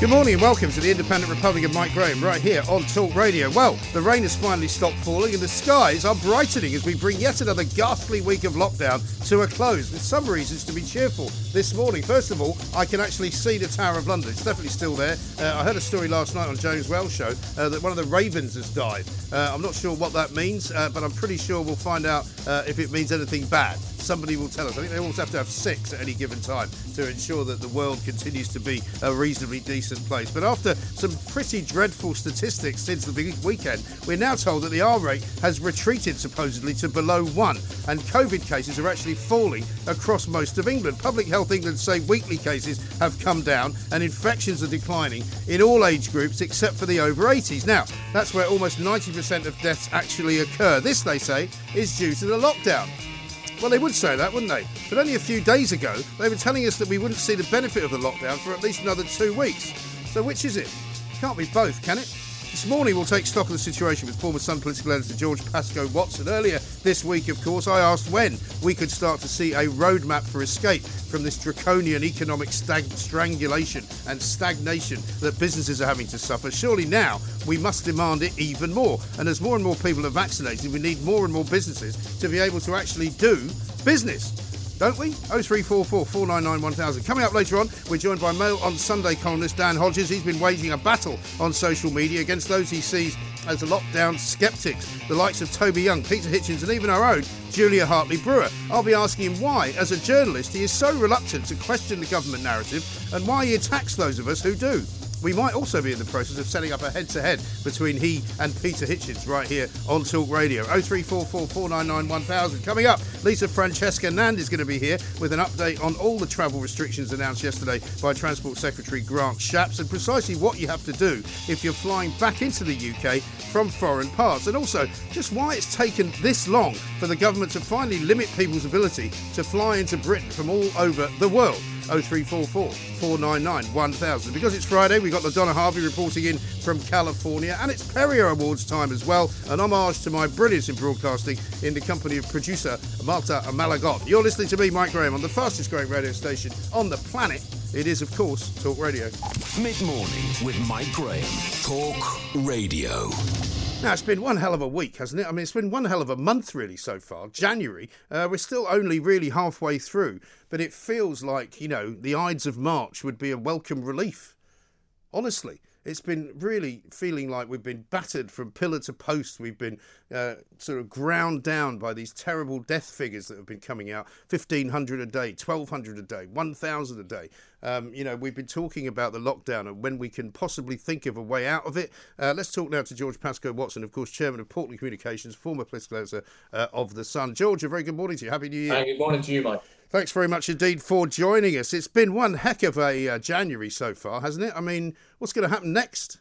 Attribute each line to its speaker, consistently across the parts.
Speaker 1: Good morning and welcome to the Independent Republic of Mike Graham right here on Talk Radio. Well, the rain has finally stopped falling and the skies are brightening as we bring yet another ghastly week of lockdown to a close with some reasons to be cheerful this morning. First of all, I can actually see the Tower of London. It's definitely still there. Uh, I heard a story last night on James Whale's show uh, that one of the ravens has died. Uh, I'm not sure what that means, uh, but I'm pretty sure we'll find out uh, if it means anything bad. Somebody will tell us. I think they always have to have six at any given time to ensure that the world continues to be a reasonably decent place. But after some pretty dreadful statistics since the big weekend, we're now told that the R rate has retreated supposedly to below one, and COVID cases are actually falling across most of England. Public Health England say weekly cases have come down and infections are declining in all age groups except for the over 80s. Now, that's where almost 90% of deaths actually occur. This, they say, is due to the lockdown. Well, they would say that, wouldn't they? But only a few days ago, they were telling us that we wouldn't see the benefit of the lockdown for at least another two weeks. So, which is it? Can't be both, can it? This morning, we'll take stock of the situation with former Sun political editor George Pascoe Watson. Earlier this week, of course, I asked when we could start to see a roadmap for escape from this draconian economic stag- strangulation and stagnation that businesses are having to suffer. Surely now we must demand it even more. And as more and more people are vaccinated, we need more and more businesses to be able to actually do business don't we? 0344 499 1000. Coming up later on, we're joined by Mail on Sunday columnist Dan Hodges. He's been waging a battle on social media against those he sees as lockdown skeptics, the likes of Toby Young, Peter Hitchens, and even our own Julia Hartley Brewer. I'll be asking him why, as a journalist, he is so reluctant to question the government narrative and why he attacks those of us who do. We might also be in the process of setting up a head to head between he and Peter Hitchens right here on Talk Radio. 0344 Coming up, Lisa Francesca Nand is going to be here with an update on all the travel restrictions announced yesterday by Transport Secretary Grant Shapps and precisely what you have to do if you're flying back into the UK from foreign parts. And also, just why it's taken this long for the government to finally limit people's ability to fly into Britain from all over the world. 0344 499 1000. Because it's Friday, we've got LaDonna Harvey reporting in from California, and it's Perrier Awards time as well. An homage to my brilliance in broadcasting in the company of producer Marta Malagot. You're listening to me, Mike Graham, on the fastest growing radio station on the planet. It is, of course, Talk Radio.
Speaker 2: Mid morning with Mike Graham. Talk Radio.
Speaker 1: Now, it's been one hell of a week, hasn't it? I mean, it's been one hell of a month, really, so far. January, uh, we're still only really halfway through, but it feels like, you know, the Ides of March would be a welcome relief. Honestly, it's been really feeling like we've been battered from pillar to post. We've been uh, sort of ground down by these terrible death figures that have been coming out 1,500 a day, 1,200 a day, 1,000 a day. Um, you know, we've been talking about the lockdown and when we can possibly think of a way out of it. Uh, let's talk now to George Pascoe Watson, of course, chairman of Portland Communications, former political editor uh, of The Sun. George, a very good morning to you. Happy New Year.
Speaker 3: good morning to you, Mike.
Speaker 1: Thanks very much indeed for joining us. It's been one heck of a uh, January so far, hasn't it? I mean, what's going to happen next?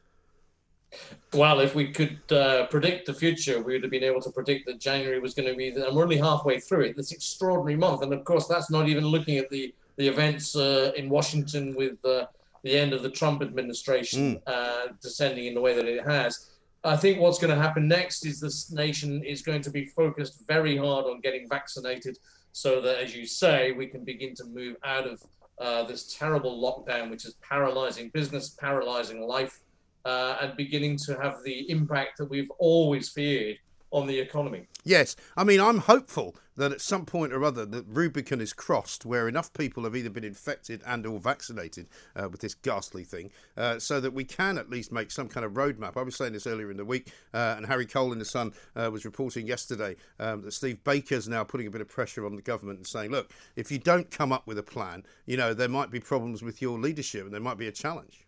Speaker 3: Well, if we could uh, predict the future, we would have been able to predict that January was going to be, and we're only halfway through it, this extraordinary month. And of course, that's not even looking at the, the events uh, in Washington with uh, the end of the Trump administration mm. descending in the way that it has. I think what's going to happen next is this nation is going to be focused very hard on getting vaccinated so that, as you say, we can begin to move out of uh, this terrible lockdown, which is paralyzing business, paralyzing life, uh, and beginning to have the impact that we've always feared on the economy.
Speaker 1: Yes, I mean, I'm hopeful that at some point or other the Rubicon is crossed where enough people have either been infected and or vaccinated uh, with this ghastly thing uh, so that we can at least make some kind of roadmap. I was saying this earlier in the week uh, and Harry Cole in The Sun uh, was reporting yesterday um, that Steve Baker's now putting a bit of pressure on the government and saying, look, if you don't come up with a plan, you know, there might be problems with your leadership and there might be a challenge.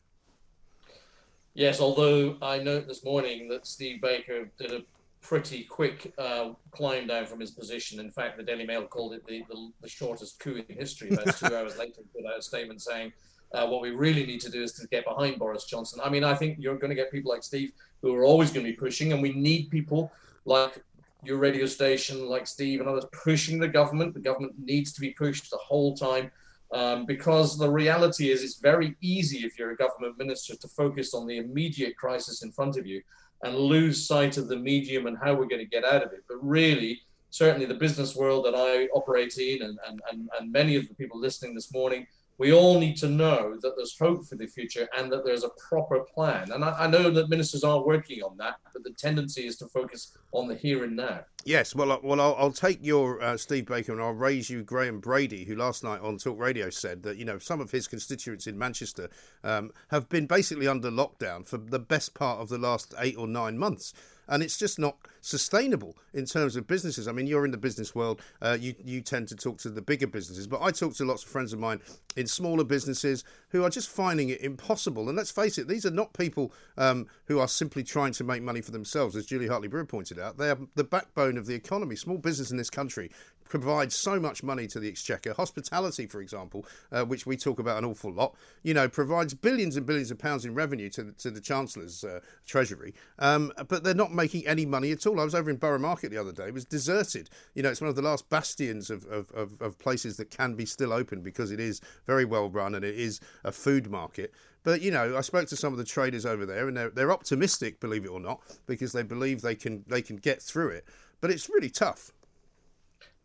Speaker 3: Yes, although I note this morning that Steve Baker did a pretty quick uh, climb down from his position. In fact, the Daily Mail called it the, the, the shortest coup in history. About two hours later, put out a statement saying, uh, what we really need to do is to get behind Boris Johnson. I mean, I think you're going to get people like Steve who are always going to be pushing, and we need people like your radio station, like Steve and others, pushing the government. The government needs to be pushed the whole time. Um, because the reality is, it's very easy if you're a government minister to focus on the immediate crisis in front of you and lose sight of the medium and how we're going to get out of it. But really, certainly the business world that I operate in and, and, and, and many of the people listening this morning, we all need to know that there's hope for the future and that there's a proper plan. And I, I know that ministers are working on that, but the tendency is to focus on the here and now.
Speaker 1: Yes, well, uh, well, I'll, I'll take your uh, Steve Baker and I'll raise you Graham Brady, who last night on Talk Radio said that you know some of his constituents in Manchester um, have been basically under lockdown for the best part of the last eight or nine months and it's just not sustainable in terms of businesses. I mean, you're in the business world, uh, you you tend to talk to the bigger businesses, but I talk to lots of friends of mine in smaller businesses who are just finding it impossible. And let's face it, these are not people um, who are simply trying to make money for themselves, as Julia Hartley Brewer pointed out. They are the backbone of the economy. Small business in this country provides so much money to the exchequer. Hospitality, for example, uh, which we talk about an awful lot, you know, provides billions and billions of pounds in revenue to the, to the Chancellor's uh, treasury. Um, but they're not making any money at all. I was over in Borough Market the other day. It was deserted. You know, it's one of the last bastions of, of, of, of places that can be still open because it is very well run and it is a food market. But you know, I spoke to some of the traders over there, and they're they're optimistic, believe it or not, because they believe they can they can get through it. But it's really tough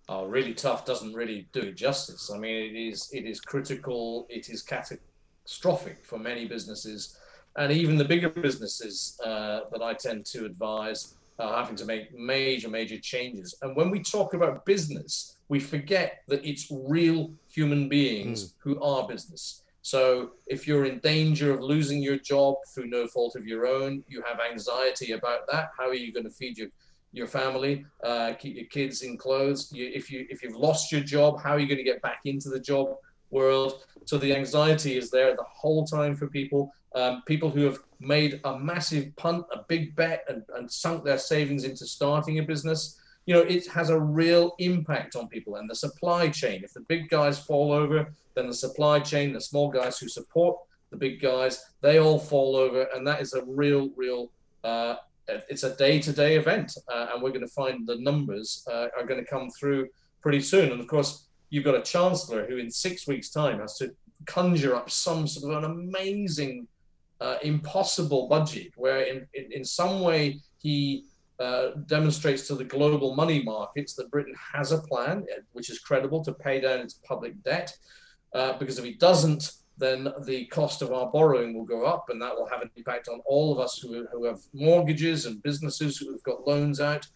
Speaker 3: are really tough doesn't really do it justice. I mean, it is it is critical. It is catastrophic for many businesses, and even the bigger businesses uh, that I tend to advise are having to make major major changes. And when we talk about business, we forget that it's real human beings mm. who are business. So if you're in danger of losing your job through no fault of your own, you have anxiety about that. How are you going to feed your your family, uh, keep your kids in clothes. You, if you if you've lost your job, how are you going to get back into the job world? So the anxiety is there the whole time for people. Um, people who have made a massive punt, a big bet, and, and sunk their savings into starting a business. You know, it has a real impact on people and the supply chain. If the big guys fall over, then the supply chain, the small guys who support the big guys, they all fall over, and that is a real, real uh, it's a day-to-day event, uh, and we're going to find the numbers uh, are going to come through pretty soon. And of course, you've got a chancellor who, in six weeks' time, has to conjure up some sort of an amazing, uh, impossible budget, where in, in, in some way he uh, demonstrates to the global money markets that Britain has a plan, uh, which is credible, to pay down its public debt. Uh, because if he doesn't, then the cost of our borrowing will go up, and that will have an impact on all of us who, who have mortgages and businesses who have got loans out.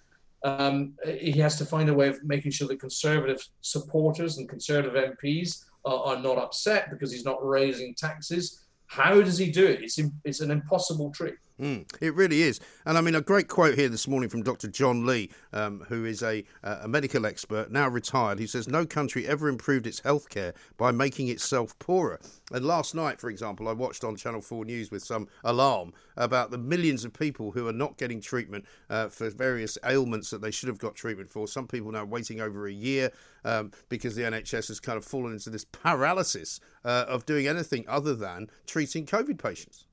Speaker 3: Um, he has to find a way of making sure that conservative supporters and conservative MPs are, are not upset because he's not raising taxes. How does he do it? It's, it's an impossible trick.
Speaker 1: Mm, it really is. And I mean, a great quote here this morning from Dr. John Lee, um, who is a, a medical expert, now retired. He says, No country ever improved its healthcare by making itself poorer. And last night, for example, I watched on Channel 4 News with some alarm about the millions of people who are not getting treatment uh, for various ailments that they should have got treatment for. Some people now waiting over a year um, because the NHS has kind of fallen into this paralysis uh, of doing anything other than treating COVID patients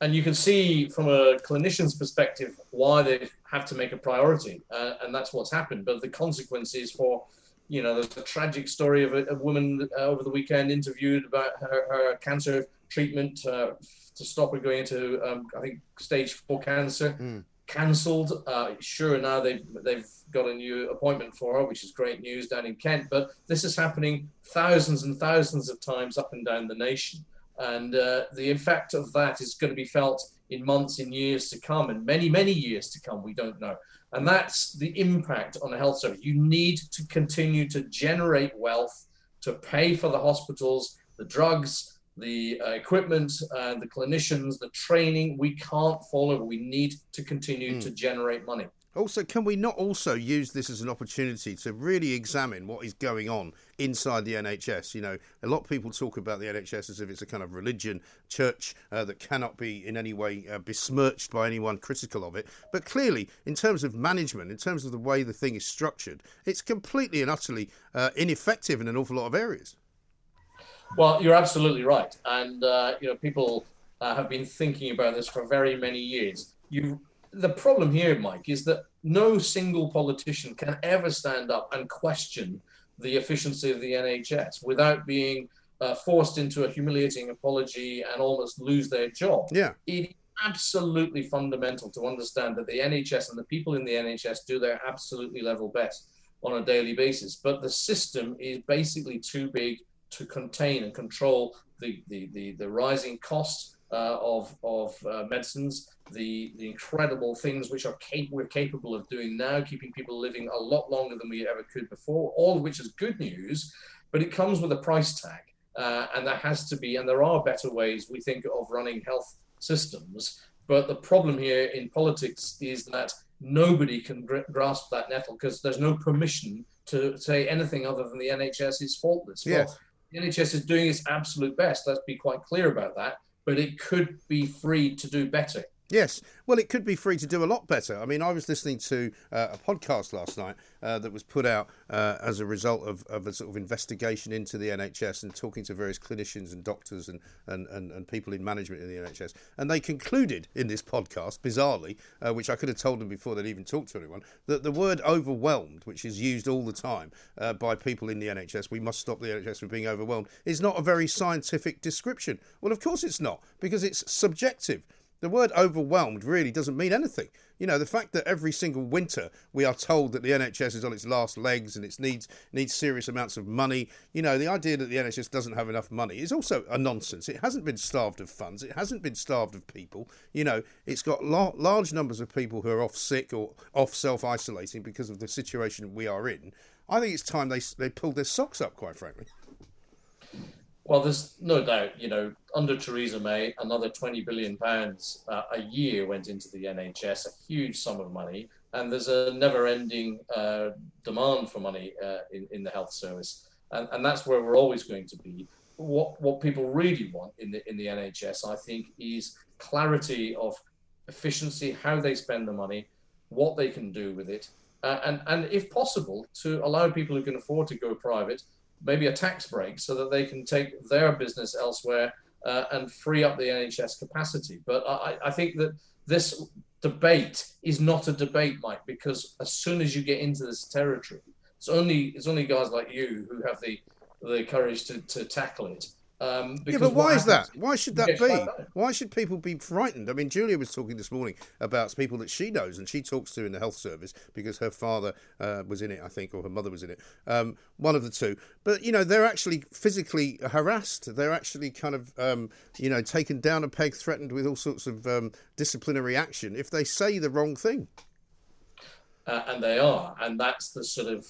Speaker 3: and you can see from a clinician's perspective why they have to make a priority, uh, and that's what's happened. But the consequences for, you know, there's a tragic story of a, a woman uh, over the weekend interviewed about her, her cancer treatment uh, to stop her going into, um, I think, stage four cancer. Mm. cancelled. Uh, sure, now they've, they've got a new appointment for her, which is great news down in Kent. But this is happening thousands and thousands of times up and down the nation. And uh, the effect of that is going to be felt in months, in years to come, and many, many years to come. We don't know. And that's the impact on the health service. You need to continue to generate wealth to pay for the hospitals, the drugs, the uh, equipment, uh, the clinicians, the training. We can't fall over. We need to continue mm. to generate money.
Speaker 1: Also, can we not also use this as an opportunity to really examine what is going on inside the NHS? You know, a lot of people talk about the NHS as if it's a kind of religion, church uh, that cannot be in any way uh, besmirched by anyone critical of it. But clearly, in terms of management, in terms of the way the thing is structured, it's completely and utterly uh, ineffective in an awful lot of areas.
Speaker 3: Well, you're absolutely right, and uh, you know people uh, have been thinking about this for very many years. You the problem here, Mike, is that no single politician can ever stand up and question the efficiency of the NHS without being uh, forced into a humiliating apology and almost lose their job.
Speaker 1: Yeah.
Speaker 3: It is absolutely fundamental to understand that the NHS and the people in the NHS do their absolutely level best on a daily basis. But the system is basically too big to contain and control the, the, the, the rising costs uh, of, of uh, medicines, the, the incredible things which are cap- we're capable of doing now, keeping people living a lot longer than we ever could before, all of which is good news, but it comes with a price tag. Uh, and there has to be, and there are better ways, we think, of running health systems. But the problem here in politics is that nobody can gr- grasp that nettle because there's no permission to say anything other than the NHS is faultless.
Speaker 1: Yes.
Speaker 3: Well, the NHS is doing its absolute best. Let's be quite clear about that but it could be free to do better.
Speaker 1: Yes, well, it could be free to do a lot better. I mean, I was listening to uh, a podcast last night uh, that was put out uh, as a result of, of, a sort of investigation into the NHS and talking to various clinicians and doctors and, and, and, and people in management in the NHS. And they concluded in this podcast, bizarrely, uh, which I could have told them before they'd even talked to anyone, that the word overwhelmed, which is used all the time uh, by people in the NHS, we must stop the NHS from being overwhelmed, is not a very scientific description. Well, of course it's not, because it's subjective. The word overwhelmed really doesn't mean anything. You know, the fact that every single winter we are told that the NHS is on its last legs and it needs needs serious amounts of money. You know, the idea that the NHS doesn't have enough money is also a nonsense. It hasn't been starved of funds. It hasn't been starved of people. You know, it's got large numbers of people who are off sick or off self isolating because of the situation we are in. I think it's time they they pulled their socks up, quite frankly.
Speaker 3: Well, there's no doubt, you know, under Theresa May, another 20 billion pounds uh, a year went into the NHS, a huge sum of money, and there's a never-ending uh, demand for money uh, in, in the health service, and, and that's where we're always going to be. What what people really want in the in the NHS, I think, is clarity of efficiency, how they spend the money, what they can do with it, uh, and and if possible, to allow people who can afford to go private maybe a tax break so that they can take their business elsewhere uh, and free up the NHS capacity. But I, I think that this debate is not a debate, Mike, because as soon as you get into this territory, it's only it's only guys like you who have the the courage to, to tackle it. Um,
Speaker 1: yeah, but why is that? Why should that be? Why should people be frightened? I mean, Julia was talking this morning about people that she knows and she talks to in the health service because her father uh, was in it, I think, or her mother was in it. Um, one of the two. But you know, they're actually physically harassed. They're actually kind of, um, you know, taken down a peg, threatened with all sorts of um, disciplinary action if they say the wrong thing.
Speaker 3: Uh, and they are, and that's the sort of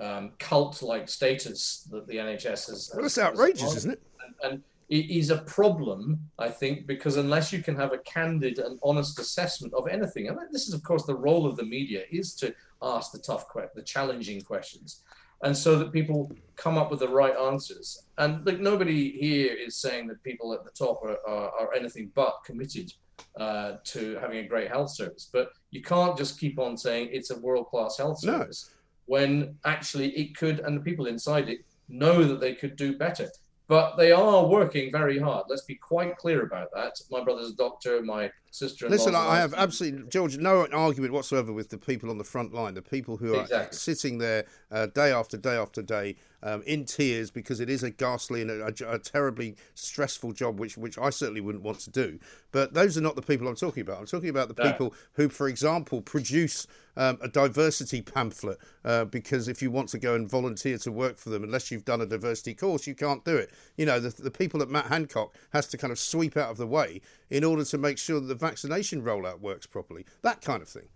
Speaker 3: um, cult-like status that the NHS has.
Speaker 1: Well, it's outrageous, has isn't it?
Speaker 3: and it is a problem, I think, because unless you can have a candid and honest assessment of anything, and this is, of course, the role of the media is to ask the tough, the challenging questions, and so that people come up with the right answers. And like nobody here is saying that people at the top are, are, are anything but committed uh, to having a great health service, but you can't just keep on saying it's a world-class health service. When actually it could, and the people inside it know that they could do better but they are working very hard. Let's be quite clear about that. My brother's a doctor, my sister.
Speaker 1: Listen, I have absolutely, George, no argument whatsoever with the people on the front line, the people who are
Speaker 3: Exactly.
Speaker 1: sitting there uh, day after day after day um, in tears because it is a ghastly and a, a- a terribly stressful job, which which I certainly wouldn't want to do. But those are not the people I'm talking about. I'm talking about the
Speaker 3: No.
Speaker 1: people who, for example, produce um, a diversity pamphlet uh, because if you want to go and volunteer to work for them, unless you've done a diversity course, you can't do it. You know, the, the people at Matt Hancock has to kind of sweep out of the way in order to make sure that the vaccination rollout works properly. That kind of thing.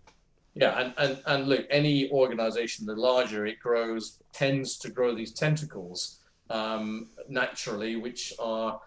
Speaker 3: Yeah, and, and, and look, any organization, the larger it grows, tends to grow these tentacles um, naturally, which are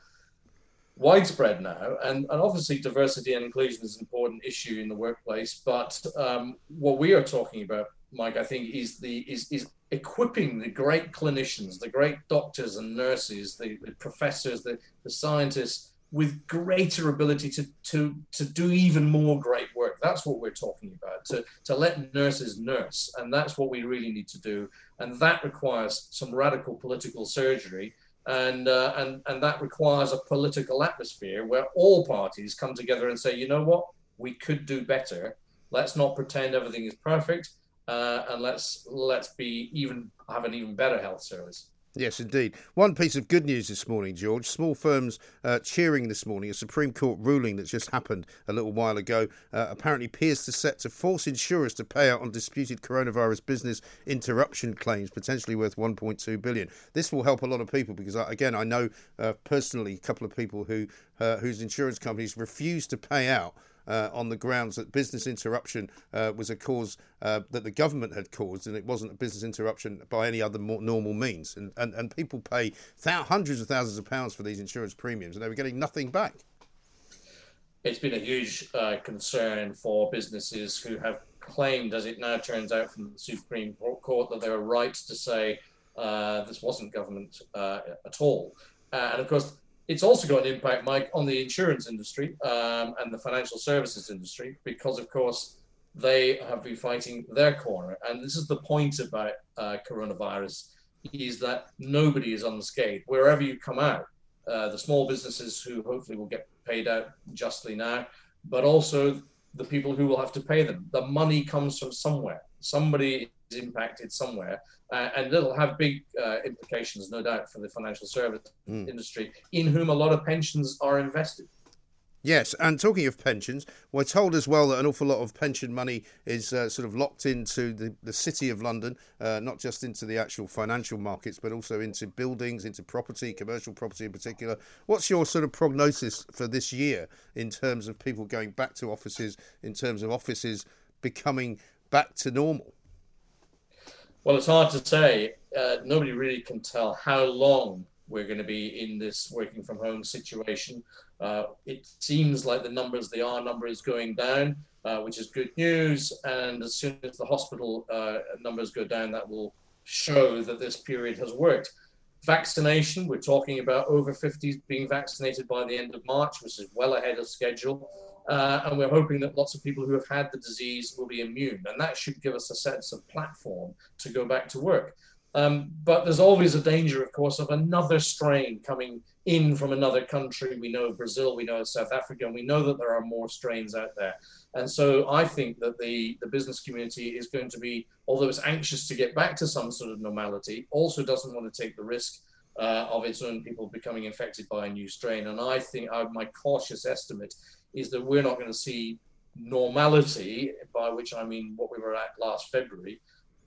Speaker 3: widespread now. And, and obviously, diversity and inclusion is an important issue in the workplace. But um, what we are talking about, Mike, I think, is the is, is equipping the great clinicians, the great doctors and nurses, the, the professors, the, the scientists with greater ability to, to, to do even more great work. That's what we're talking about, to, to let nurses nurse. And that's what we really need to do. And that requires some radical political surgery. And, uh, and, and that requires a political atmosphere where all parties come together and say, you know what, we could do better. Let's not pretend everything is perfect. Uh, and let's let's be even have an even better health service.
Speaker 1: Yes, indeed. One piece of good news this morning, George. Small firms uh, cheering this morning. A Supreme Court ruling that just happened a little while ago uh, apparently appears to set to force insurers to pay out on disputed coronavirus business interruption claims, potentially worth 1.2 billion. This will help a lot of people because, I, again, I know uh, personally a couple of people who uh, whose insurance companies refused to pay out uh, on the grounds that business interruption uh, was a cause uh, that the government had caused, and it wasn't a business interruption by any other normal means. And, and, and people pay thou- hundreds of thousands of pounds for these insurance premiums, and they were getting nothing back.
Speaker 3: it's been a huge uh, concern for businesses who have claimed, as it now turns out from the Supreme Court, that they were right to say uh, this wasn't government uh, at all. Uh, and of course, it's also got an impact, Mike, on the insurance industry um, and the financial services industry, because of course they have been fighting their corner. And this is the point about uh, coronavirus: is that nobody is unscathed wherever you come out. Uh, the small businesses who hopefully will get paid out justly now, but also the people who will have to pay them. The money comes from somewhere. Somebody impacted somewhere, uh, and it'll have big uh, implications, no doubt, for the financial service industry, in whom a lot of pensions are invested.
Speaker 1: Yes, and talking of pensions, we're told as well that an awful lot of pension money is uh, sort of locked into the, the city of London, uh, not just into the actual financial markets, but also into buildings, into property, commercial property in particular. What's your sort of prognosis for this year in terms of people going back to offices, in terms of offices becoming back to normal?
Speaker 3: Well, it's hard to say. Uh, nobody really can tell how long we're going to be in this working from home situation. Uh, it seems like the numbers, the R number is going down, uh, which is good news. And as soon as the hospital uh, numbers go down, that will show that this period has worked. Vaccination, we're talking about over 50s being vaccinated by the end of March, which is well ahead of schedule. Uh, and we're hoping that lots of people who have had the disease will be immune. And that should give us a sense of platform to go back to work. Um, but there's always a danger, of course, of another strain coming in from another country. We know Brazil, we know South Africa, and we know that there are more strains out there. And so I think that the, the business community is going to be, although it's anxious to get back to some sort of normality, also doesn't want to take the risk uh, of its own people becoming infected by a new strain. And I think uh, my cautious estimate is that we're not going to see normality, by which I mean what we were at last February,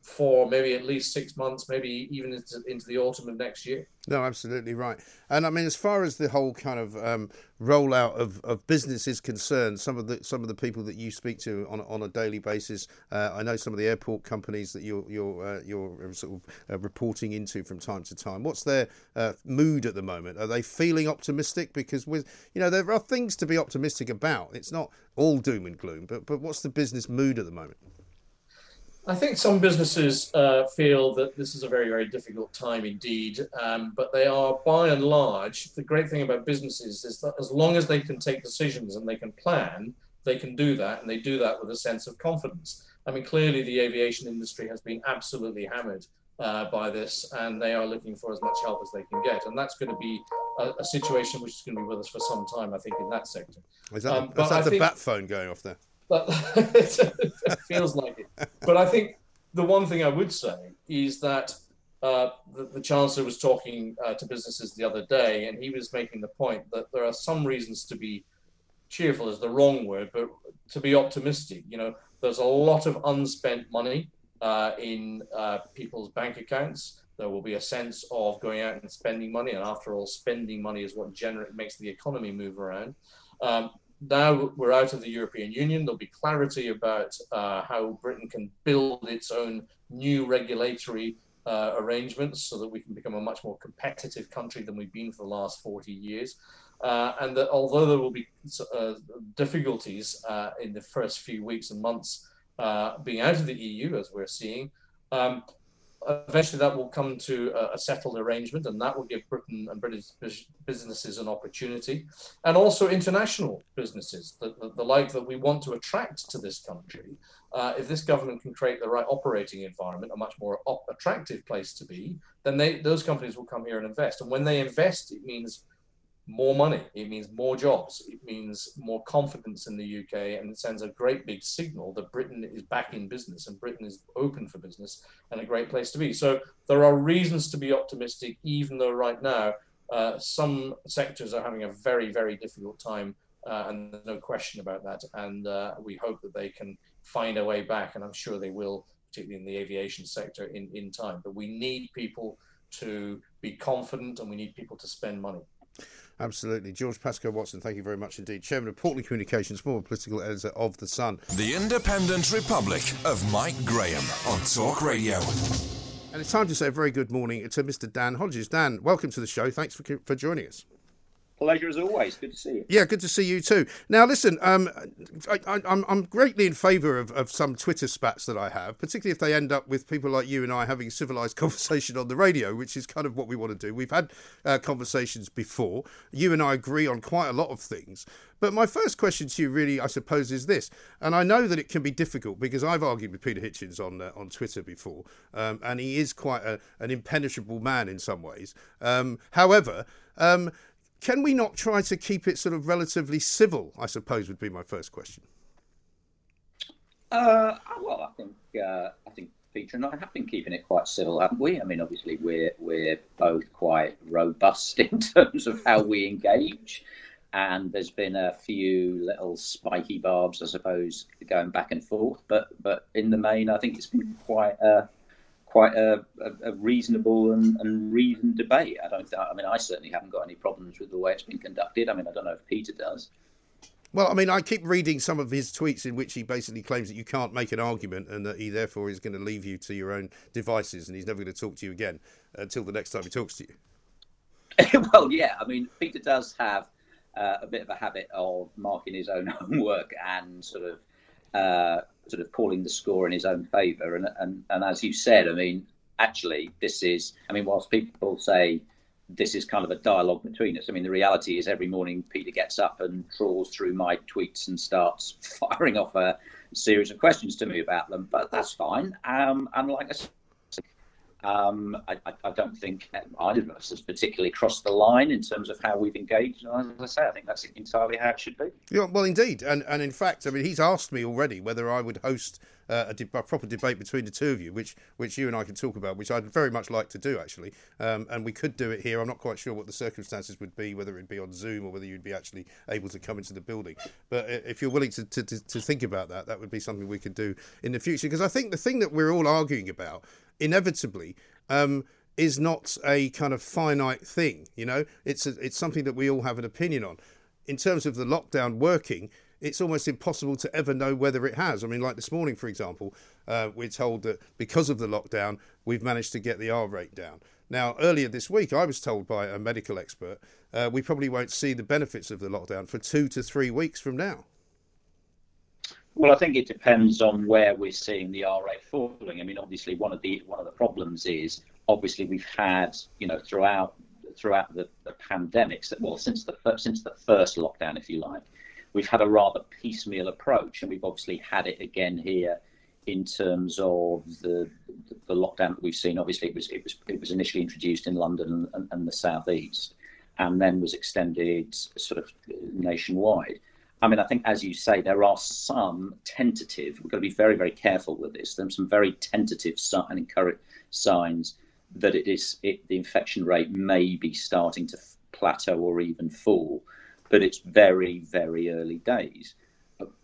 Speaker 3: for maybe at least six months, maybe even into, into the autumn of next year.
Speaker 1: No, absolutely right. And I mean, as far as the whole kind of um, rollout of, of business is concerned, some of the some of the people that you speak to on on a daily basis, uh, I know some of the airport companies that you're you're uh, you're sort of uh, reporting into from time to time. What's their uh, mood at the moment? Are they feeling optimistic? Because with you know there are things to be optimistic about. It's not all doom and gloom, but but what's the business mood at the moment?
Speaker 3: I think some businesses uh, feel that this is a very, very difficult time indeed, um, but they are by and large. The great thing about businesses is that as long as they can take decisions and they can plan, they can do that, and they do that with a sense of confidence. I mean, clearly the aviation industry has been absolutely hammered uh, by this, and they are looking for as much help as they can get. And that's going to be a, a situation which is going to be with us for some time, I think, in that sector.
Speaker 1: Is that, um, is that the think, bat phone going off there?
Speaker 3: But it feels like it. But I think the one thing I would say is that uh, the, the, chancellor was talking uh, to businesses the other day, and he was making the point that there are some reasons to be cheerful is the wrong word, but to be optimistic. You know, there's a lot of unspent money uh, in uh, people's bank accounts. There will be a sense of going out and spending money, and after all, spending money is what generate makes the economy move around. Um, now we're out of the European Union. There'll be clarity about uh, how Britain can build its own new regulatory uh, arrangements so that we can become a much more competitive country than we've been for the last 40 years. Uh, and that although there will be uh, difficulties uh, in the first few weeks and months uh, being out of the EU, as we're seeing, um, eventually that will come to a, settled arrangement, and that will give Britain and British businesses an opportunity, and also international businesses, the, the, the like that we want to attract to this country. Uh, if this government can create the right operating environment, a much more op- attractive place to be, then they, those companies will come here and invest. And when they invest, it means more money. It means more jobs. It means more confidence in the UK, and it sends a great big signal that Britain is back in business and Britain is open for business and a great place to be. So there are reasons to be optimistic, even though right now uh, some sectors are having a very, very difficult time, uh, and there's no question about that. And uh, we hope that they can find a way back, and I'm sure they will, particularly in the aviation sector, in, in time. But we need people to be confident, and we need people to spend money.
Speaker 1: Absolutely. George Pascoe Watson, thank you very much indeed. Chairman of Portland Communications, former political editor of The Sun.
Speaker 2: The Independent Republic of Mike Graham on Talk Radio.
Speaker 1: And it's time to say a very good morning to Mr. Dan Hodges. Dan, welcome to the show. Thanks for, for joining us.
Speaker 4: Pleasure as always. Good to see you.
Speaker 1: Yeah, good to see you too. Now, listen, um, I, am greatly in favour of, of some Twitter spats that I have, particularly if they end up with people like you and I having a civilised conversation on the radio, which is kind of what we want to do. We've had uh, conversations before. You and I agree on quite a lot of things. But my first question to you, really, I suppose, is this, and I know that it can be difficult because I've argued with Peter Hitchens on uh, on Twitter before, um, and he is quite a, an impenetrable man in some ways. Um, however, um, can we not try to keep it sort of relatively civil? I suppose would be my first question.
Speaker 4: Uh, well, I think uh, I think Peter and I have been keeping it quite civil, haven't we? I mean, obviously we're we're both quite robust in terms of how we engage, and there's been a few little spiky barbs, I suppose, going back and forth. But but in the main, I think it's been quite a quite a, a, a reasonable and, and, reasoned debate. I don't. I mean, I certainly haven't got any problems with the way it's been conducted. I mean, I don't know if Peter does.
Speaker 1: Well, I mean, I keep reading some of his tweets in which he basically claims that you can't make an argument and that he therefore is going to leave you to your own devices and he's never going to talk to you again until the next time he talks to
Speaker 4: you. well, yeah, I mean, Peter does have uh, a bit of a habit of marking his own homework and sort of uh, sort of calling the score in his own favour. And, and and as you said, I mean, actually, this is. I mean, whilst people say this is kind of a dialogue between us. I mean, the reality is every morning Peter gets up and trawls through my tweets and starts firing off a series of questions to me about them. But that's fine. Um, and like I said, um, I, I, don't think either of us has particularly crossed the line in terms of how we've engaged. As I say, I think that's entirely how it should be.
Speaker 1: Yeah, well, indeed, and and in fact, I mean, he's asked me already whether I would host uh, a, de- a, proper debate between the two of you, which which you and I can talk about, which I'd very much like to do actually, um, and we could do it here. I'm not quite sure what the circumstances would be, whether it'd be on Zoom or whether you'd be actually able to come into the building. But if you're willing to, to, to think about that, that would be something we could do in the future. Because I think the thing that we're all arguing about inevitably um, is not a kind of finite thing. You know, it's a, it's something that we all have an opinion on. In terms of the lockdown working, it's almost impossible to ever know whether it has. I mean, like this morning, for example, uh, we're told that because of the lockdown, we've managed to get the R rate down. Now, earlier this week, I was told by a medical expert uh, we probably won't see the benefits of the lockdown for two to three weeks from now.
Speaker 4: Well, I think it depends on where we're seeing the R rate falling. I mean, obviously, one of the one of the problems is obviously we've had you know throughout throughout the, the pandemics that well since the since the first lockdown, if you like, we've had a rather piecemeal approach, and we've obviously had it again here in terms of the the lockdown that we've seen. Obviously, it was it was it was initially introduced in London and, and the southeast, and then was extended sort of nationwide. I mean, I think, as you say, there are some tentative. We've got to be very, very careful with this. There's some very tentative and encourage signs that it is it, the infection rate may be starting to plateau or even fall, but it's very, very early days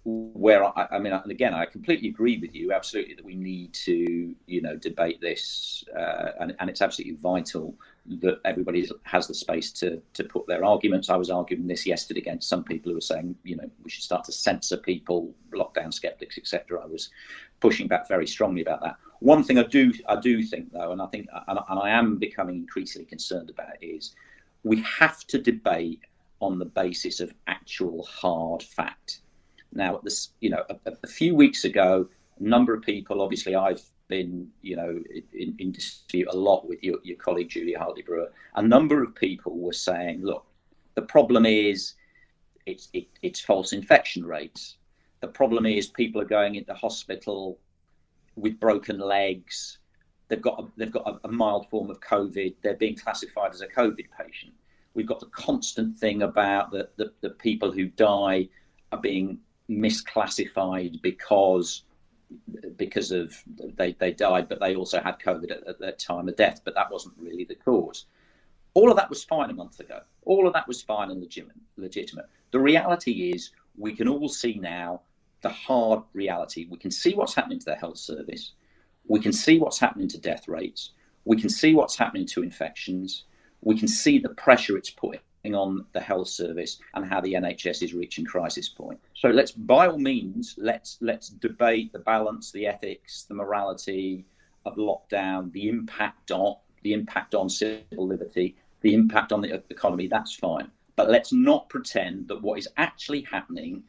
Speaker 4: where I, I, mean, again, I completely agree with you, absolutely, that we need to, you know, debate this, uh, and, and it's absolutely vital that everybody has the space to to put their arguments. I was arguing this yesterday against some people who were saying, you know, we should start to censor people, lockdown skeptics, etc. I was pushing back very strongly about that. One thing I do I do think though, and I think and, and I am becoming increasingly concerned about is we have to debate on the basis of actual hard fact now, this, you know, a, a, few weeks ago, a number of people, obviously, I've been, you know, in, in dispute a lot with your, your colleague Julia Hartley Brewer. A number of people were saying, look, the problem is it's it, it's false infection rates. The problem is people are going into hospital with broken legs. They've got a, they've got a, a mild form of COVID. They're being classified as a COVID patient. We've got the constant thing about the, the, the people who die are being misclassified because because of they, they died, but they also had COVID at, at that time of death, but that wasn't really the cause. All of that was fine a month ago. All of that was fine and legitimate. legitimate. The reality is, we can all see now the hard reality. We can see what's happening to the health service. We can see what's happening to death rates. We can see what's happening to infections. We can see the pressure it's putting on the health service and how the NHS is reaching crisis point. So let's, by all means, let's let's debate the balance, the ethics, the morality of lockdown, the impact on the impact on civil liberty, the impact on the economy. That's fine, but let's not pretend that what is actually happening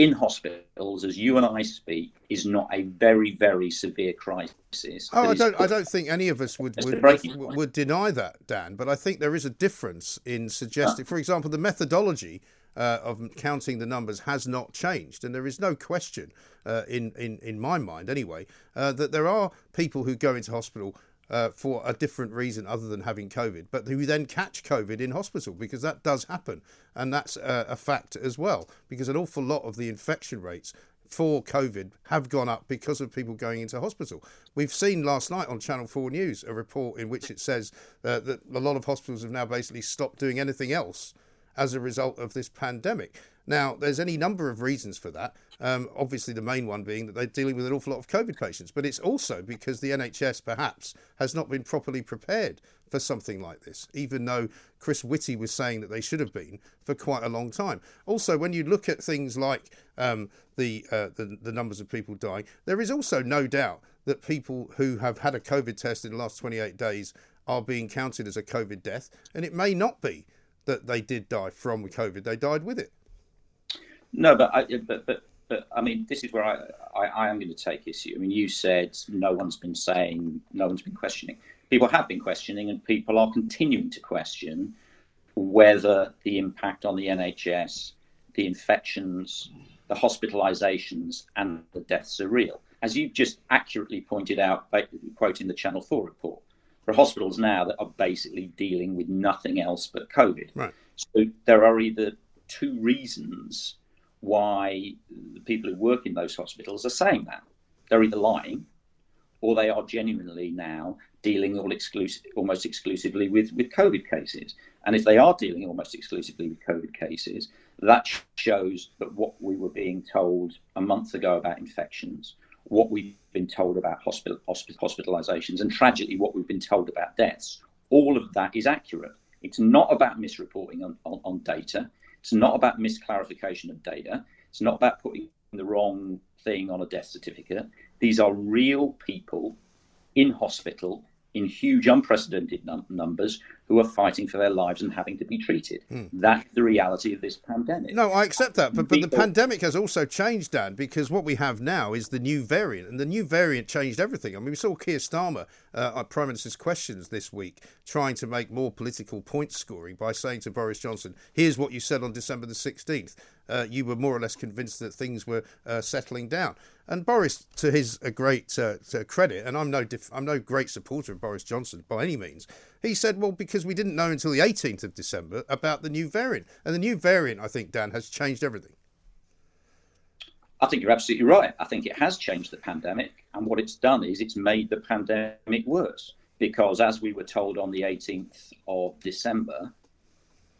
Speaker 4: in hospitals, as you and I speak, is not a very, very severe crisis.
Speaker 1: Oh, I don't, I don't think any of us would would, would, would, deny that, Dan. But I think there is a difference in suggesting, for example, the methodology uh, of counting the numbers has not changed, and there is no question uh, in, in in my mind, anyway, uh, that there are people who go into hospital uh, for a different reason other than having COVID, but who then catch COVID in hospital because that does happen. And that's a, a fact as well, because an awful lot of the infection rates for COVID have gone up because of people going into hospital. We've seen last night on Channel 4 News a report in which it says uh, that a lot of hospitals have now basically stopped doing anything else as a result of this pandemic. Now, there's any number of reasons for that. Um, obviously, the main one being that they're dealing with an awful lot of COVID patients, but it's also because the NHS perhaps has not been properly prepared for something like this, even though Chris Whitty was saying that they should have been for quite a long time. Also, when you look at things like um, the, uh, the the numbers of people dying, there is also no doubt that people who have had a COVID test in the last 28 days are being counted as a COVID death, and it may not be that they did die from COVID; they died with it.
Speaker 4: No, but I, but but but I mean, this is where I, I, I am going to take issue. I mean, you said no one's been saying, no one's been questioning. People have been questioning, and people are continuing to question whether the impact on the NHS, the infections, the hospitalizations, and the deaths are real. As you just accurately pointed out, quoting the Channel 4 report, there are hospitals now that are basically dealing with nothing else but COVID.
Speaker 1: Right.
Speaker 4: So there are either two reasons why the people who work in those hospitals are saying that. They're either lying or they are genuinely now dealing all exclusive, almost exclusively with, with COVID cases. And if they are dealing almost exclusively with COVID cases, that shows that what we were being told a month ago about infections, what we've been told about hospital, hospitalizations, and tragically what we've been told about deaths, all of that is accurate. It's not about misreporting on, on, on data. It's not about misclarification of data. It's not about putting the wrong thing on a death certificate. These are real people in hospital in huge, unprecedented num- numbers who are fighting for their lives and having to be treated. Mm. That's the reality of this pandemic.
Speaker 1: No, I accept that, but, but the pandemic has also changed, Dan, because what we have now is the new variant, and the new variant changed everything. I mean, we saw Keir Starmer uh, at Prime Minister's questions this week trying to make more political point scoring by saying to Boris Johnson, "Here's what you said on December the 16th." Uh, you were more or less convinced that things were uh, settling down. And Boris, to his uh, great uh, credit, and I'm no dif- I'm no great supporter of Boris Johnson by any means, he said, well, because we didn't know until the 18th of December about the new variant. And the new variant, I think, Dan, has changed everything.
Speaker 4: I think you're absolutely right. I think it has changed the pandemic. And what it's done is it's made the pandemic worse. Because as we were told on the 18th of December,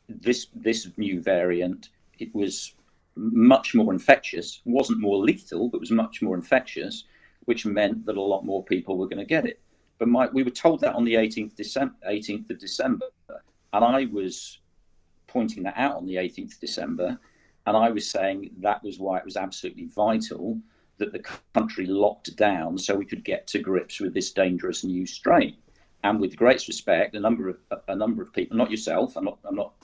Speaker 4: this, this new variant, it was much more infectious, wasn't more lethal, but was much more infectious, which meant that a lot more people were going to get it. But my, we were told that on the 18th, December, 18th of December, and I was pointing that out on the 18th of December, and I was saying that was why it was absolutely vital that the country locked down so we could get to grips with this dangerous new strain. And with great respect, a number of a number of people, not yourself, I'm not, I'm not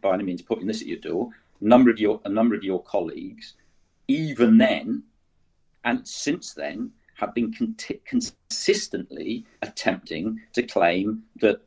Speaker 4: by any means putting this at your door, number of your a number of your colleagues, even then, and since then, have been con- consistently attempting to claim that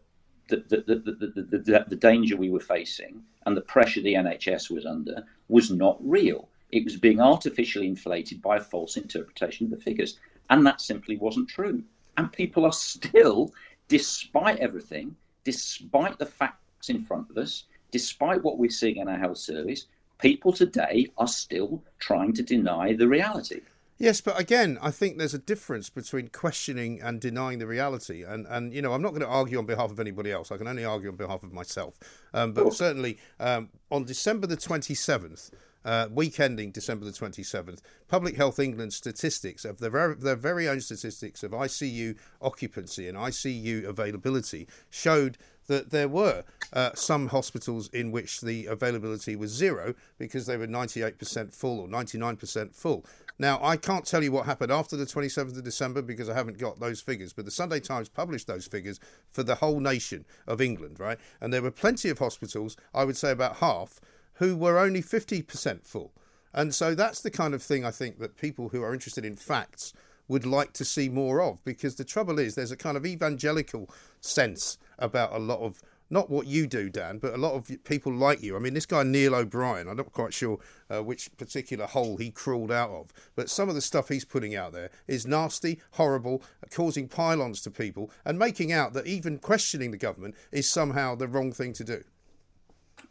Speaker 4: the, the, the, the, the danger we were facing and the pressure the NHS was under was not real. It was being artificially inflated by a false interpretation of the figures. And that simply wasn't true. And people are still, despite everything, despite the facts in front of us, despite what we're seeing in our health service, people today are still trying to deny the reality.
Speaker 1: Yes, but again, I think there's a difference between questioning and denying the reality. And, and you know, I'm not going to argue on behalf of anybody else. I can only argue on behalf of myself. Um, but certainly, um, on December the 27th, uh, week ending December the 27th, Public Health England statistics of their very, their very own statistics of ICU occupancy and ICU availability showed that there were uh, some hospitals in which the availability was zero because they were 98% full or 99% full. Now, I can't tell you what happened after the 27th of December because I haven't got those figures, but the Sunday Times published those figures for the whole nation of England, right? And there were plenty of hospitals, I would say about half, who were only 50% full. And so that's the kind of thing I think that people who are interested in facts would like to see more of because the trouble is there's a kind of evangelical sense about a lot of not what you do, Dan, but a lot of people like you. I mean, this guy Neil O'Brien, I'm not quite sure uh, which particular hole he crawled out of, but some of the stuff he's putting out there is nasty, horrible, causing pylons to people, and making out that even questioning the government is somehow the wrong thing to do.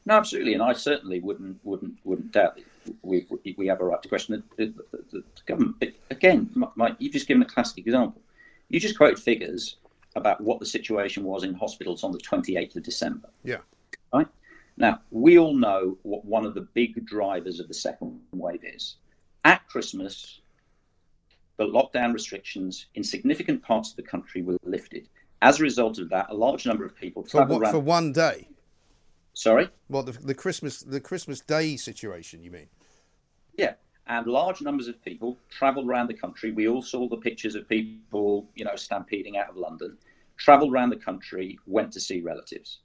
Speaker 4: No, absolutely, and I certainly wouldn't wouldn't wouldn't doubt that we we have a right to question the, the, the, the government. But again, Mike, you've just given a classic example. You just quoted figures about what the situation was in hospitals on the 28th of December.
Speaker 1: Yeah.
Speaker 4: Right? Now, we all know what one of the big drivers of the second wave is. At Christmas, the lockdown restrictions in significant parts of the country were lifted. As a result of that, a large number of people
Speaker 1: for, what, around... for one day.
Speaker 4: Sorry.
Speaker 1: Well, the, the Christmas the Christmas Day situation, you mean?
Speaker 4: Yeah, and large numbers of people travelled around the country. We all saw the pictures of people, you know, stampeding out of London traveled around the country, went to see relatives.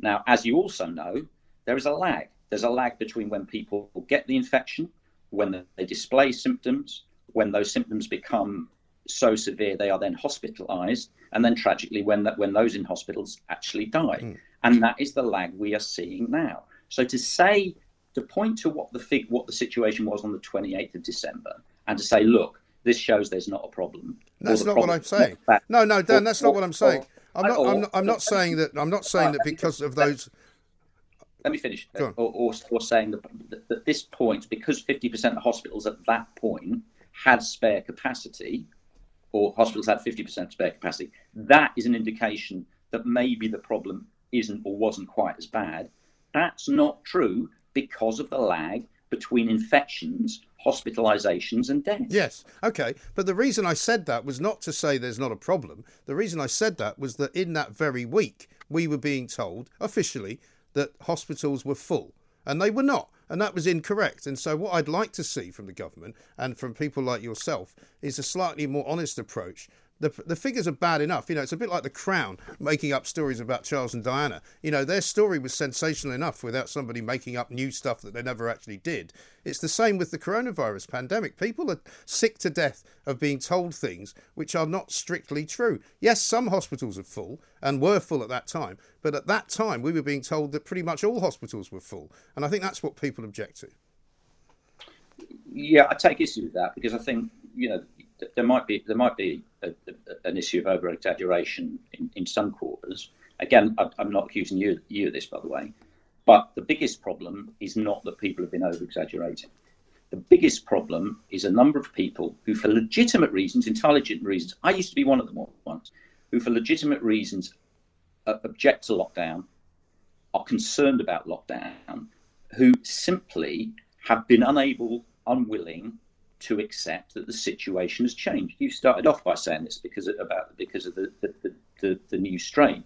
Speaker 4: Now, as you also know, there is a lag. There's a lag between when people get the infection, when they display symptoms, when those symptoms become so severe they are then hospitalized, and then tragically when that when those in hospitals actually die. Mm. And that is the lag we are seeing now. So to say to point to what the fig, what the situation was on the 28th of December and to say, look, this shows there's not a problem.
Speaker 1: That's not
Speaker 4: what
Speaker 1: I'm saying. No, no, Dan, that's not what I'm saying. I'm not. I'm not, I'm not saying that. I'm not saying that because of those.
Speaker 4: Let me finish. Or, or, or, saying that, that at this point, because 50% of hospitals at that point had spare capacity, or hospitals had 50% spare capacity, that is an indication that maybe the problem isn't or wasn't quite as bad. That's not true because of the lag between infections hospitalizations and deaths.
Speaker 1: Yes, okay. But the reason I said that was not to say there's not a problem. The reason I said that was that in that very week, we were being told officially that hospitals were full, and they were not. And that was incorrect. And so, what I'd like to see from the government and from people like yourself is a slightly more honest approach the the figures are bad enough. You know, it's a bit like the Crown making up stories about Charles and Diana. You know, their story was sensational enough without somebody making up new stuff that they never actually did. It's the same with the coronavirus pandemic. People are sick to death of being told things which are not strictly true. Yes, some hospitals are full and were full at that time, but at that time we were being told that pretty much all hospitals were full, and I think that's what people object to.
Speaker 4: Yeah, I take issue with that because I think you know there might be there might be a, a, an issue of over exaggeration in, in some quarters. Again, I, I'm not accusing you you of this, by the way, but the biggest problem is not that people have been over exaggerating. The biggest problem is a number of people who, for legitimate reasons, intelligent reasons, I used to be one of them once, who, for legitimate reasons, uh, object to lockdown, are concerned about lockdown, who simply have been unable, unwilling to accept that the situation has changed. You started off by saying this because of, about because of the, the, the, the, new strain.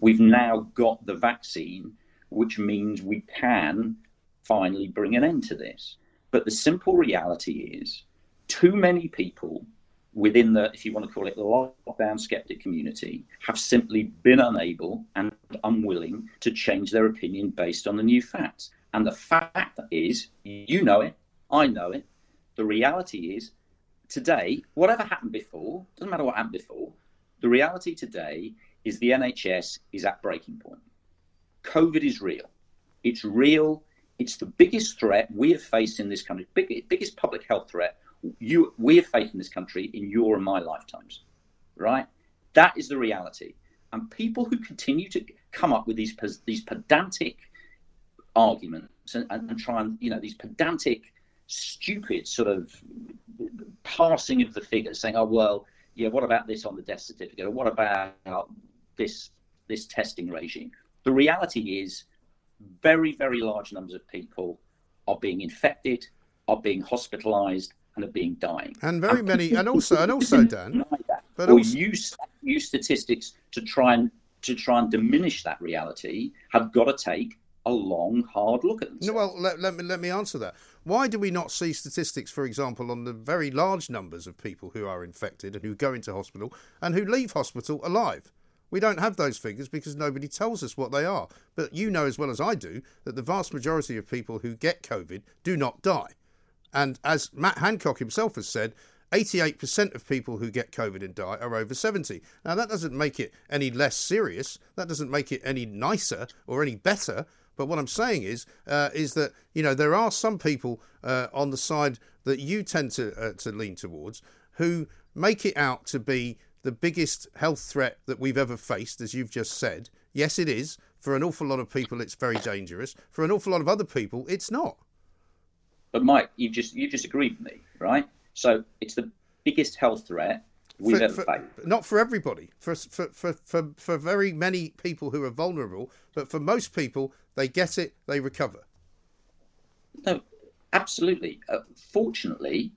Speaker 4: We've now got the vaccine, which means we can finally bring an end to this. But the simple reality is, too many people within the, if you want to call it the lockdown skeptic community, have simply been unable and unwilling to change their opinion based on the new facts. And the fact is, you know it, I know it, the reality is, today, whatever happened before, doesn't matter what happened before, the reality today is the NHS is at breaking point. COVID is real. It's real. It's the biggest threat we have faced in this country, big, biggest public health threat you we have faced in this country in your and my lifetimes. Right? That is the reality. And people who continue to come up with these these pedantic arguments and, and, and try and you know these pedantic stupid sort of passing of the figures, saying, "Oh well, yeah, what about this on the death certificate? Or what about this this testing regime?" The reality is, very very large numbers of people are being infected, are being hospitalised, and are being dying.
Speaker 1: And very and many, and also and also Dan,
Speaker 4: but or also... use use statistics to try and to try and diminish that reality have got to take a long, hard look at themselves.
Speaker 1: No, well, let, let, me, let me answer that. Why do we not see statistics, for example, on the very large numbers of people who are infected and who go into hospital and who leave hospital alive? We don't have those figures because nobody tells us what they are. But you know as well as I do that the vast majority of people who get COVID do not die. And as Matt Hancock himself has said, 88% of people who get COVID and die are over 70. Now, that doesn't make it any less serious. That doesn't make it any nicer or any better. But what I'm saying is, uh, is that you know there are some people uh, on the side that you tend to uh, to lean towards who make it out to be the biggest health threat that we've ever faced, as you've just said. Yes, it is. For an awful lot of people, it's very dangerous. For an awful lot of other people, it's not.
Speaker 4: But Mike, you just you just agreed with me, right? So it's the biggest health threat we've for, ever
Speaker 1: for,
Speaker 4: faced.
Speaker 1: Not for everybody. For, for for for for very many people who are vulnerable, but for most people, they get it, they recover.
Speaker 4: No, absolutely. Uh, fortunately,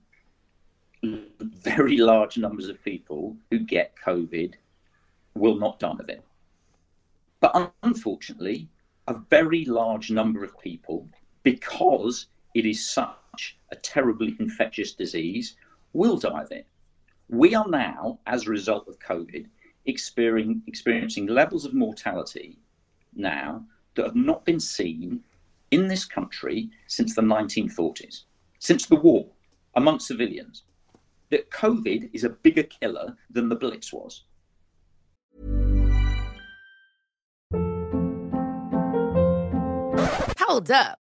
Speaker 4: very large numbers of people who get COVID will not die of it. But unfortunately, a very large number of people, because it is such a terribly infectious disease, will die of it. We are now, as a result of COVID, experiencing, experiencing levels of mortality now that have not been seen in this country since the 1940s, since the war amongst civilians. That COVID is a bigger killer than the Blitz was.
Speaker 5: Hold up.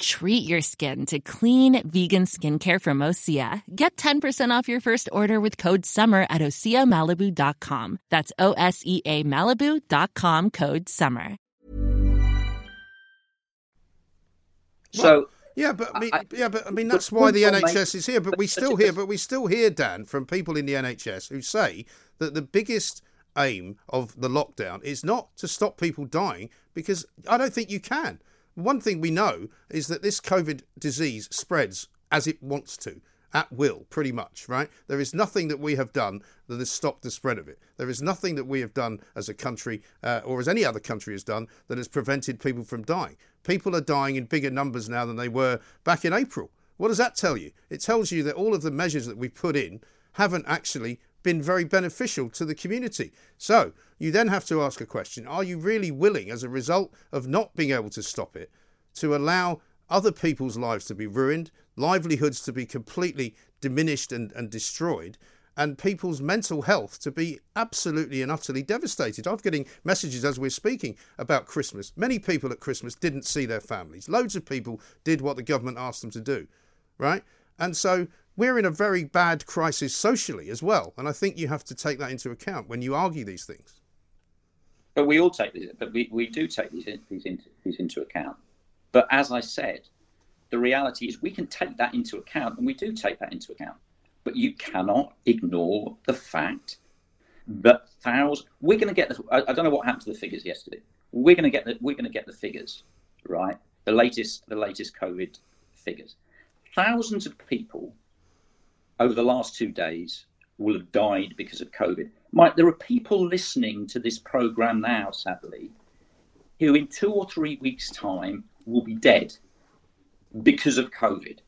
Speaker 6: Treat your skin to clean vegan skincare from Osea. Get 10% off your first order with code SUMMER at OseaMalibu.com. That's O S E A Malibu.com code SUMMER.
Speaker 4: So
Speaker 1: Yeah, but I mean,
Speaker 4: I-
Speaker 1: yeah, but I mean that's why the NHS
Speaker 4: making-
Speaker 1: is here. But we still hear, but we still hear, Dan, from people in the NHS who say that the biggest aim of the lockdown is not to stop people dying because I don't think you can. One thing we know is that this COVID disease spreads as it wants to. At will, pretty much, right? There is nothing that we have done that has stopped the spread of it. There is nothing that we have done as a country, uh, or as any other country has done, that has prevented people from dying. People are dying in bigger numbers now than they were back in April. What does that tell you? It tells you that all of the measures that we've put in haven't actually been very beneficial to the community. So you then have to ask a question Are you really willing, as a result of not being able to stop it, to allow other people's lives to be ruined, livelihoods to be completely diminished and, and destroyed, and people's mental health to be absolutely and utterly devastated. I'm getting messages as we're speaking about Christmas. Many people at Christmas didn't see their families. Loads of people did what the government asked them to do, right? And so we're in a very bad crisis socially as well. And I think you have to take that into account when you argue these things.
Speaker 4: But we all take these, but we, we do take these, these, into, these into account. But as I said, the reality is we can take that into account, and we do take that into account. But you cannot ignore the fact that thousands. We're going to get. The, I, I don't know what happened to the figures yesterday. We're going to get. The, we're going to get the figures, right? The latest. The latest COVID figures. Thousands of people over the last two days will have died because of COVID. Mike, there are people listening to this program now, sadly, who in two or three weeks' time will be dead because of COVID.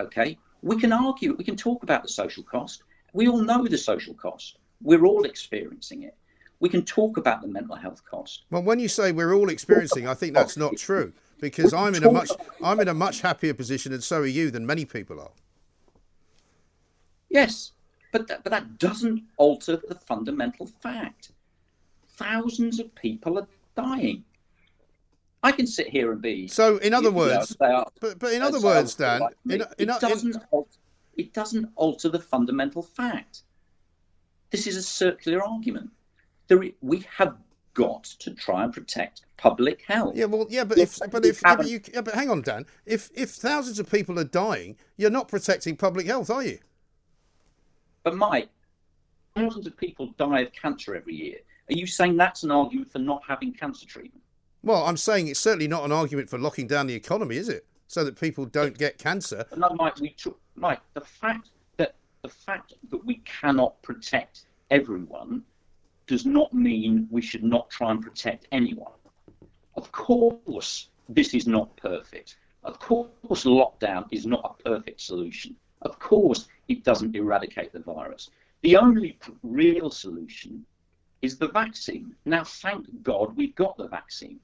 Speaker 4: Okay? We can argue, we can talk about the social cost. We all know the social cost. We're all experiencing it. We can talk about the mental health cost.
Speaker 1: Well, when you say we're all experiencing, I think that's not true because I'm in a much I'm in a much happier position, and so are you, than many people are.
Speaker 4: Yes, but that, but that doesn't alter the fundamental fact. Thousands of people are dying. I can sit here and be.
Speaker 1: So, in other words,
Speaker 4: they are-
Speaker 1: but but in other words, Dan,
Speaker 4: me.
Speaker 1: in, in,
Speaker 4: it doesn't alter, it doesn't alter the fundamental fact. This is a circular argument. There, we have got to try and protect public health.
Speaker 1: Yeah, well, yeah, but
Speaker 4: Yes,
Speaker 1: if but if yeah, but you yeah, but hang on, Dan. If if thousands of people are dying, you're not protecting public health, are you?
Speaker 4: But Mike, thousands of people die of cancer every year. Are you saying that's an argument for not having cancer treatment?
Speaker 1: Well, I'm saying it's certainly not an argument for locking down the economy, is it? So that people don't get cancer.
Speaker 4: No, Mike, we Mike, the fact that the fact that we cannot protect everyone does not mean we should not try and protect anyone. Of course, this is not perfect. Of course, lockdown is not a perfect solution. Of course, it doesn't eradicate the virus. The only real solution is the vaccine. Now, thank God we've got the vaccine,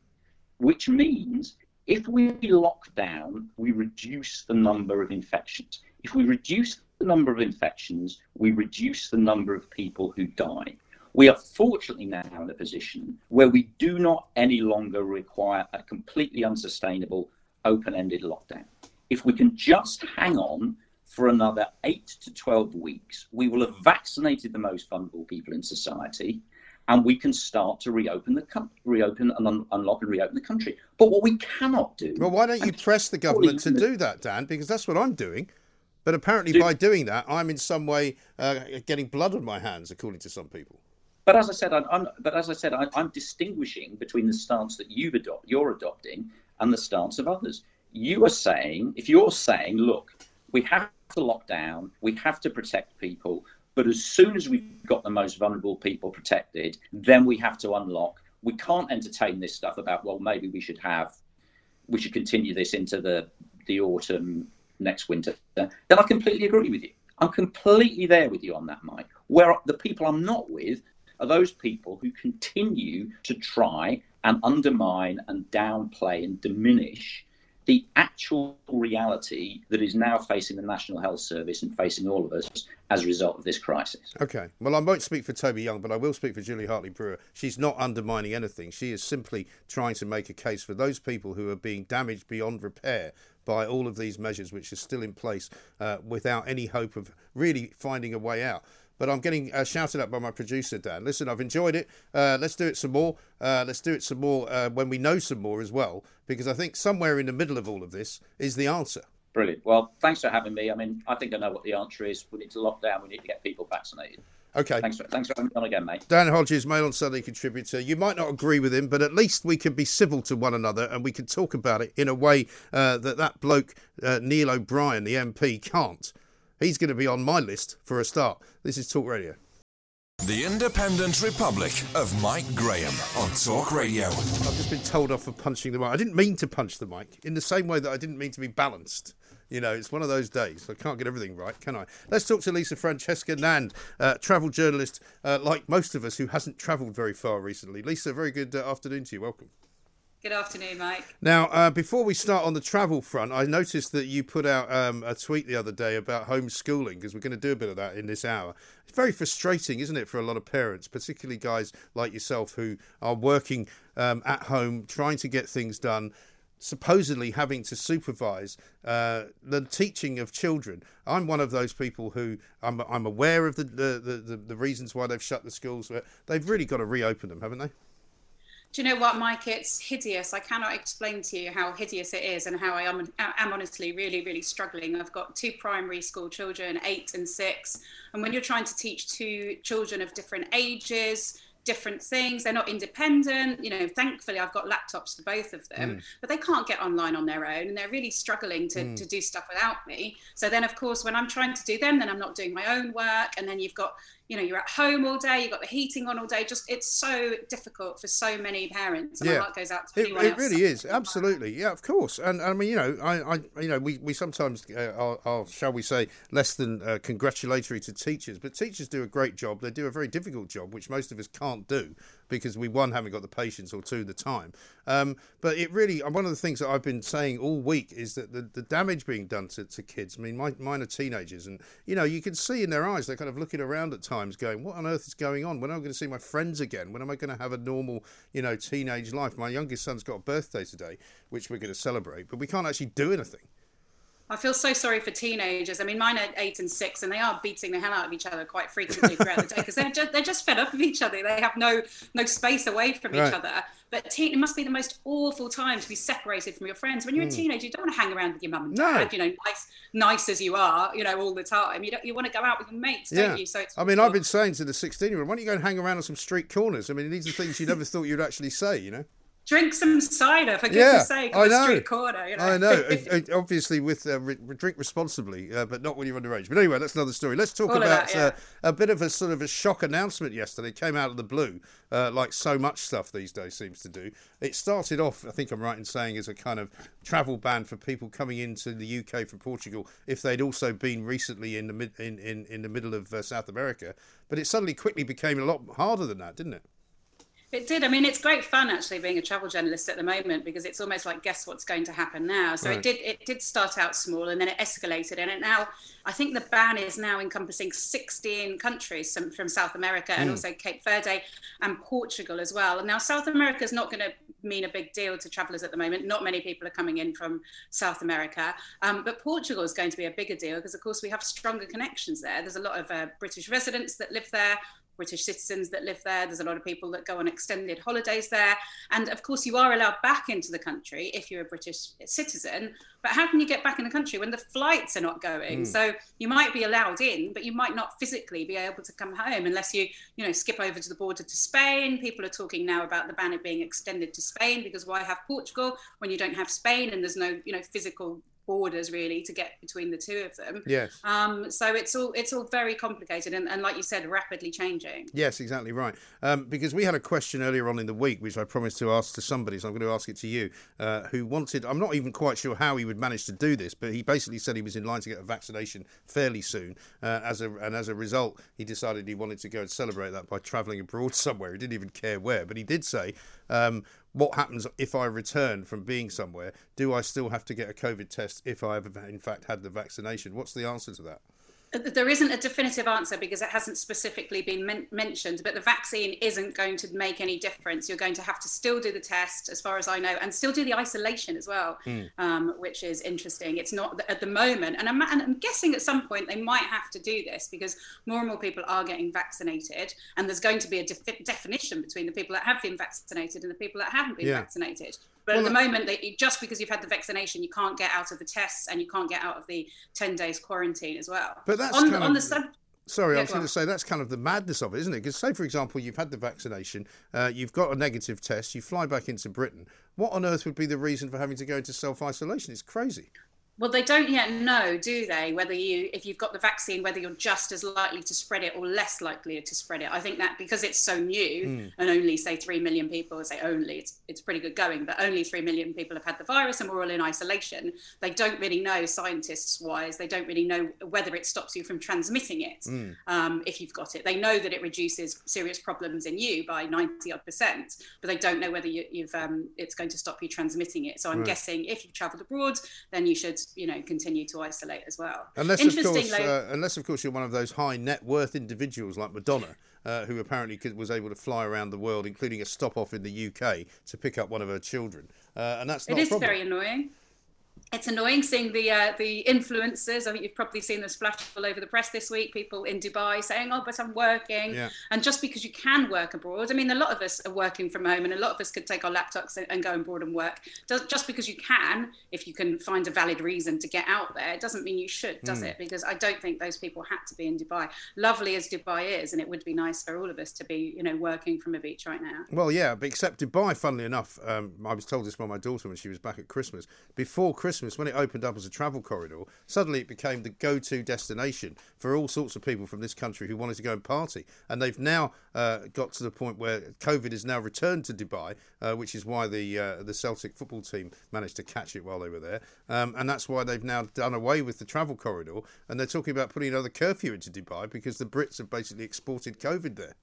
Speaker 4: which means if we lock down, we reduce the number of infections. If we reduce the number of infections, we reduce the number of people who die. We are fortunately now in a position where we do not any longer require a completely unsustainable open ended lockdown. If we can just hang on for another eight to 12 weeks, we will have vaccinated the most vulnerable people in society and we can start to reopen the com- reopen and un- unlock and reopen the country. But what we cannot do.
Speaker 1: Well, why don't you press the government to do that, Dan? Because that's what I'm doing. But apparently,
Speaker 4: Do-
Speaker 1: by doing that, I'm in some way uh, getting blood on my hands, according to some people.
Speaker 4: But as I said, I'm, I'm but as I said, I, I'm distinguishing between the stance that you've adopt, you're adopting, and the stance of others. You are saying, if you're saying, look, we have to lock down, we have to protect people, but as soon as we've got the most vulnerable people protected, then we have to unlock. We can't entertain this stuff about, well, maybe we should have, we should continue this into the the autumn next winter. Then I completely agree with you. I'm completely there with you on that, Mike. Where the people I'm not with are those people who continue to try and undermine and downplay and diminish the actual reality that is now facing the National Health Service and facing all of us as a result of this crisis.
Speaker 1: Okay. Well, I won't speak for Toby Young, but I will speak for Julia Hartley Brewer. She's not undermining anything. She is simply trying to make a case for those people who are being damaged beyond repair by all of these measures which are still in place uh, without any hope of really finding a way out but I'm getting uh, shouted at by my producer, Dan. Listen, I've enjoyed it. Uh, let's do it some more. Uh, let's do it some more uh, when we know some more as well, because I think somewhere in the middle of all of this is the answer.
Speaker 4: Brilliant. Well, thanks for having me. I mean, I think I know what the answer is. We need to lock down. We need to get people vaccinated.
Speaker 1: Okay.
Speaker 4: Thanks for, thanks for having me on again, mate.
Speaker 1: Dan Hodges, Mail on Sunday contributor. You might not agree with him, but at least we can be civil to one another and we can talk about it in a way uh, that that bloke, uh, Neil O'Brien, the MP, can't. He's going to be on my list for a start. This is Talk Radio.
Speaker 7: The Independent Republic of Mike Graham on Talk Radio.
Speaker 1: I've just been told off for punching the mic. I didn't mean to punch the mic in the same way that I didn't mean to be balanced. You know, it's one of those days. I can't get everything right, can I? Let's talk to Lisa Francesca Nand, uh, travel journalist, uh, like most of us, who hasn't travelled very far recently. Lisa, very good uh, afternoon to you. Welcome.
Speaker 8: Good afternoon, Mike.
Speaker 1: Now, uh, before we start on the travel front, I noticed that you put out um, a tweet the other day about homeschooling because we're going to do a bit of that in this hour. It's very frustrating, isn't it, for a lot of parents, particularly guys like yourself who are working um, at home, trying to get things done supposedly having to supervise uh, the teaching of children. I'm one of those people who I'm, I'm aware of the, the, the, the, reasons why they've shut the schools. They've really got to reopen them, haven't they?
Speaker 8: Do you know what, Mike? It's hideous. I cannot explain to you how hideous it is and how I am, am honestly really, really struggling. I've got two primary school children, eight and six. And when you're trying to teach two children of different ages, different things. They're not independent. You know, thankfully, I've got laptops for both of them, mm. but they can't get online on their own and they're really struggling to, mm. to do stuff without me. So then, of course, when I'm trying to do them, then I'm not doing my own work. And then you've got, you know you're at home all day you've got the heating on all day just it's so difficult for so many parents and yeah. my heart goes out to
Speaker 1: it, it really is absolutely yeah of course and, and i mean you know i, I you know we, we sometimes uh, are, are, shall we say less than uh, congratulatory to teachers but teachers do a great job they do a very difficult job which most of us can't do because we one haven't got the patience or two the time um, but it really one of the things that i've been saying all week is that the, the damage being done to, to kids i mean my, mine are teenagers and you know you can see in their eyes they're kind of looking around at times going what on earth is going on? When am I going to see my friends again? When am I going to have a normal, you know, teenage life? My youngest son's got a birthday today, which we're going to celebrate, but we can't actually do anything.
Speaker 8: I feel so sorry for teenagers. I mean, mine are eight and six, and they are beating the hell out of each other quite frequently throughout the day because they're just, they're just fed up of each other. They have no no space away from right. each other. But teen, it must be the most awful time to be separated from your friends. When you're mm. a hmm. teenager, you don't want to hang around with your mum and dad. No. You know, nice, nice as you are, you know, all the time. You don't, you want to go out with your mates, yeah. don't you? So
Speaker 1: I mean, I've been saying to the 16 year old, why don't you go and hang around on some street corners? I mean, these are things you never thought you'd actually say, you know
Speaker 8: drink some cider for goodness yeah, sake on I know. street corner. You know? I
Speaker 1: know. Obviously, with uh, re- drink responsibly, uh, but not when you're underage. But anyway, that's another story. Let's talk All about that, yeah. uh, a bit of a sort of a shock announcement yesterday. It came out of the blue, uh, like so much stuff these days seems to do. It started off, I think I'm right in saying, as a kind of travel ban for people coming into the UK from Portugal if they'd also been recently in the mid in, in, in the middle of uh, South America. But it suddenly quickly became a lot harder than that, didn't it?
Speaker 8: It did. I mean, it's great fun actually being a travel journalist at the moment because it's almost like guess what's going to happen now. So right. it did. It did start out small and then it escalated, and it now I think the ban is now encompassing 16 countries from, from South America mm. and hmm. also Cape Verde and Portugal as well. And now South America is not going to mean a big deal to travellers at the moment. Not many people are coming in from South America, um, but Portugal is going to be a bigger deal because, of course, we have stronger connections there. There's a lot of uh, British residents that live there. British citizens that live there. There's a lot of people that go on extended holidays there. And of course, you are allowed back into the country if you're a British citizen. But how can you get back in the country when the flights are not going? Mm. So you might be allowed in, but you might not physically be able to come home unless you, you know, skip over to the border to Spain. People are talking now about the ban being extended to Spain because why have Portugal when you don't have Spain and there's no, you know, physical borders really to get between the two of them.
Speaker 1: Yes.
Speaker 8: Um, so it's all it's all very complicated and, and like you said, rapidly changing.
Speaker 1: Yes, exactly right. Um, because we had a question earlier on in the week, which I promised to ask to somebody, so I'm going to ask it to you, uh, who wanted. I'm not even quite sure how he would manage to do this, but he basically said he was in line to get a vaccination fairly soon, uh, as a and as a result, he decided he wanted to go and celebrate that by travelling abroad somewhere. He didn't even care where, but he did say. Um, what happens if I return from being somewhere? Do I still have to get a COVID test if I have, in fact, had the vaccination? What's the answer to that?
Speaker 8: There isn't a definitive answer because it hasn't specifically been men- mentioned, but the vaccine isn't going to make any difference. You're going to have to still do the test, as far as I know, and still do the isolation as well, mm. um, which is interesting. It's not at the moment, and I'm, and I'm, guessing at some point they might have to do this because more and more people are getting vaccinated, and there's going to be a def- definition between the people that have been vaccinated and the people that haven't been yeah. vaccinated. But well, at the moment, that just because you've had the vaccination, you can't get out of the tests and you can't get out of the 10 days quarantine as well.
Speaker 1: But that's on, kind on of, the sub- Sorry, yeah, I was going to say that's kind of the madness of it, isn't it? Because say, for example, you've had the vaccination, uh, you've got a negative test, you fly back into Britain. What on earth would be the reason for having to go into self isolation? It's crazy.
Speaker 8: Well, they don't yet know, do they? Whether you, if you've got the vaccine, whether you're just as likely to spread it or less likely to spread it. I think that because it's so new mm. and only say three million people, say only, it's it's pretty good going, but only three million people have had the virus and we're all in isolation. They don't really know, scientists wise, they don't really know whether it stops you from transmitting it mm. um, if you've got it. They know that it reduces serious problems in you by ninety odd percent, but they don't know whether you, have um, it's going to stop you transmitting it. So I'm right. guessing if you've travelled abroad, then you should you know continue to isolate as well.
Speaker 1: Unless of course, uh, unless of course you're one of those high net worth individuals like Madonna. Uh, who apparently could, was able to fly around the world, including a stop off in the UK to pick up one of her children, uh, and that's not.
Speaker 8: It is very annoying it's annoying seeing the uh, the influencers. I think you've probably seen them splash all over the press this week. People in Dubai saying, "Oh, but I'm working," yeah. and just because you can work abroad, I mean, a lot of us are working from home, and a lot of us could take our laptops and go abroad and work. Just because you can, if you can find a valid reason to get out there, it doesn't mean you should, does mm. it? Because I don't think those people had to be in Dubai. Lovely as Dubai is, and it would be nice for all of us to be, you know, working from a beach right now.
Speaker 1: Well, yeah, but except Dubai, funnily enough, um, I was told this by my daughter when she was back at Christmas. Before Christmas, when it opened up as a travel corridor, suddenly it became the go to destination for all sorts of people from this country who wanted to go and party. And they've now uh, got to the point where COVID has now returned to Dubai, uh, which is why the uh, the Celtic football team managed to catch it while they were there. Um, and that's why they've now done away with the travel corridor. And they're talking about putting another curfew into Dubai because the Brits have basically exported COVID there.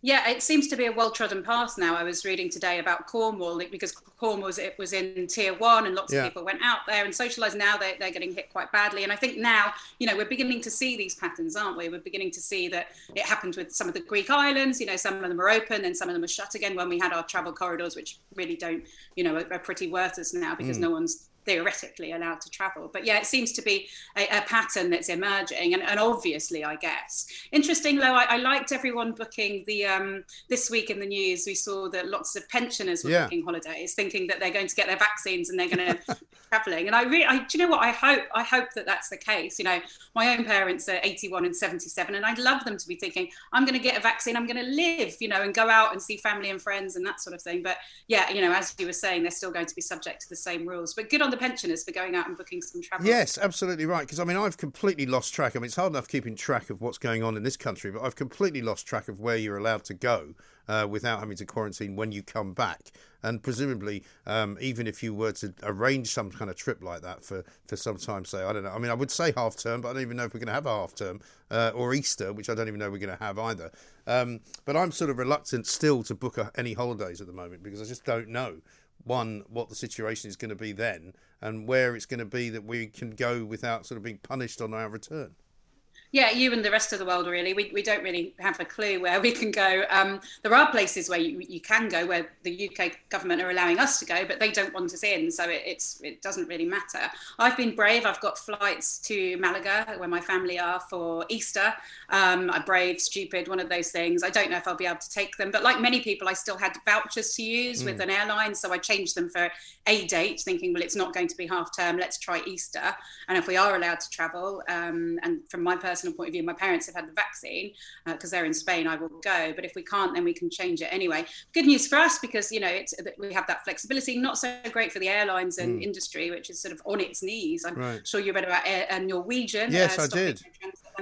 Speaker 8: Yeah, it seems to be a well-trodden path now. I was reading today about Cornwall because Cornwall was it was in tier one, and lots yeah. of people went out there and socialised. Now they're, they're getting hit quite badly, and I think now you know we're beginning to see these patterns, aren't we? We're beginning to see that it happened with some of the Greek islands. You know, some of them are open, and some of them are shut again. When we had our travel corridors, which really don't, you know, are, are pretty worthless now because mm. no one's theoretically allowed to travel. But yeah, it seems to be a, a pattern that's emerging, and, and, obviously, I guess. Interesting, though, I, I liked everyone booking the um, this week in the news. We saw that lots of pensioners were yeah. booking holidays, thinking that they're going to get their vaccines and they're going to be traveling. And I really, I, do you know what? I hope, I hope that that's the case. You know, my own parents are 81 and 77, and I'd love them to be thinking, I'm going to get a vaccine, I'm going to live, you know, and go out and see family and friends and that sort of thing. But yeah, you know, as you were saying, they're still going to be subject to the same rules. But good on the pensioners for going out and booking some travel.
Speaker 1: Yes, absolutely right. Because I mean, I've completely lost track. I mean, it's hard enough keeping track of what's going on in this country, but I've completely lost track of where you're allowed to go uh, without having to quarantine when you come back. And presumably, um, even if you were to arrange some kind of trip like that for, for some time, say, I don't know, I mean, I would say half term, but I don't even know if we're going to have a half term uh, or Easter, which I don't even know we're going to have either. Um, but I'm sort of reluctant still to book a, any holidays at the moment because I just don't know one what the situation is going to be then and where it's going to be that we can go without sort of being punished on our return
Speaker 8: yeah, you and the rest of the world, really. We, we don't really have a clue where we can go. Um, there are places where you, you can go where the UK government are allowing us to go, but they don't want us in. So it, it's, it doesn't really matter. I've been brave. I've got flights to Malaga, where my family are, for Easter. Um, I'm brave, stupid, one of those things. I don't know if I'll be able to take them. But like many people, I still had vouchers to use mm. with an airline. So I changed them for a date, thinking, well, it's not going to be half term. Let's try Easter. And if we are allowed to travel, um, and from my personal personal point of view, my parents have had the vaccine because uh, they're in Spain. I will go, but if we can't, then we can change it anyway. Good news for us because you know it's we have that flexibility. Not so great for the airlines and mm. industry, which is sort of on its knees. I'm right. sure you read about Air, uh, Norwegian.
Speaker 1: Yes, uh, I did.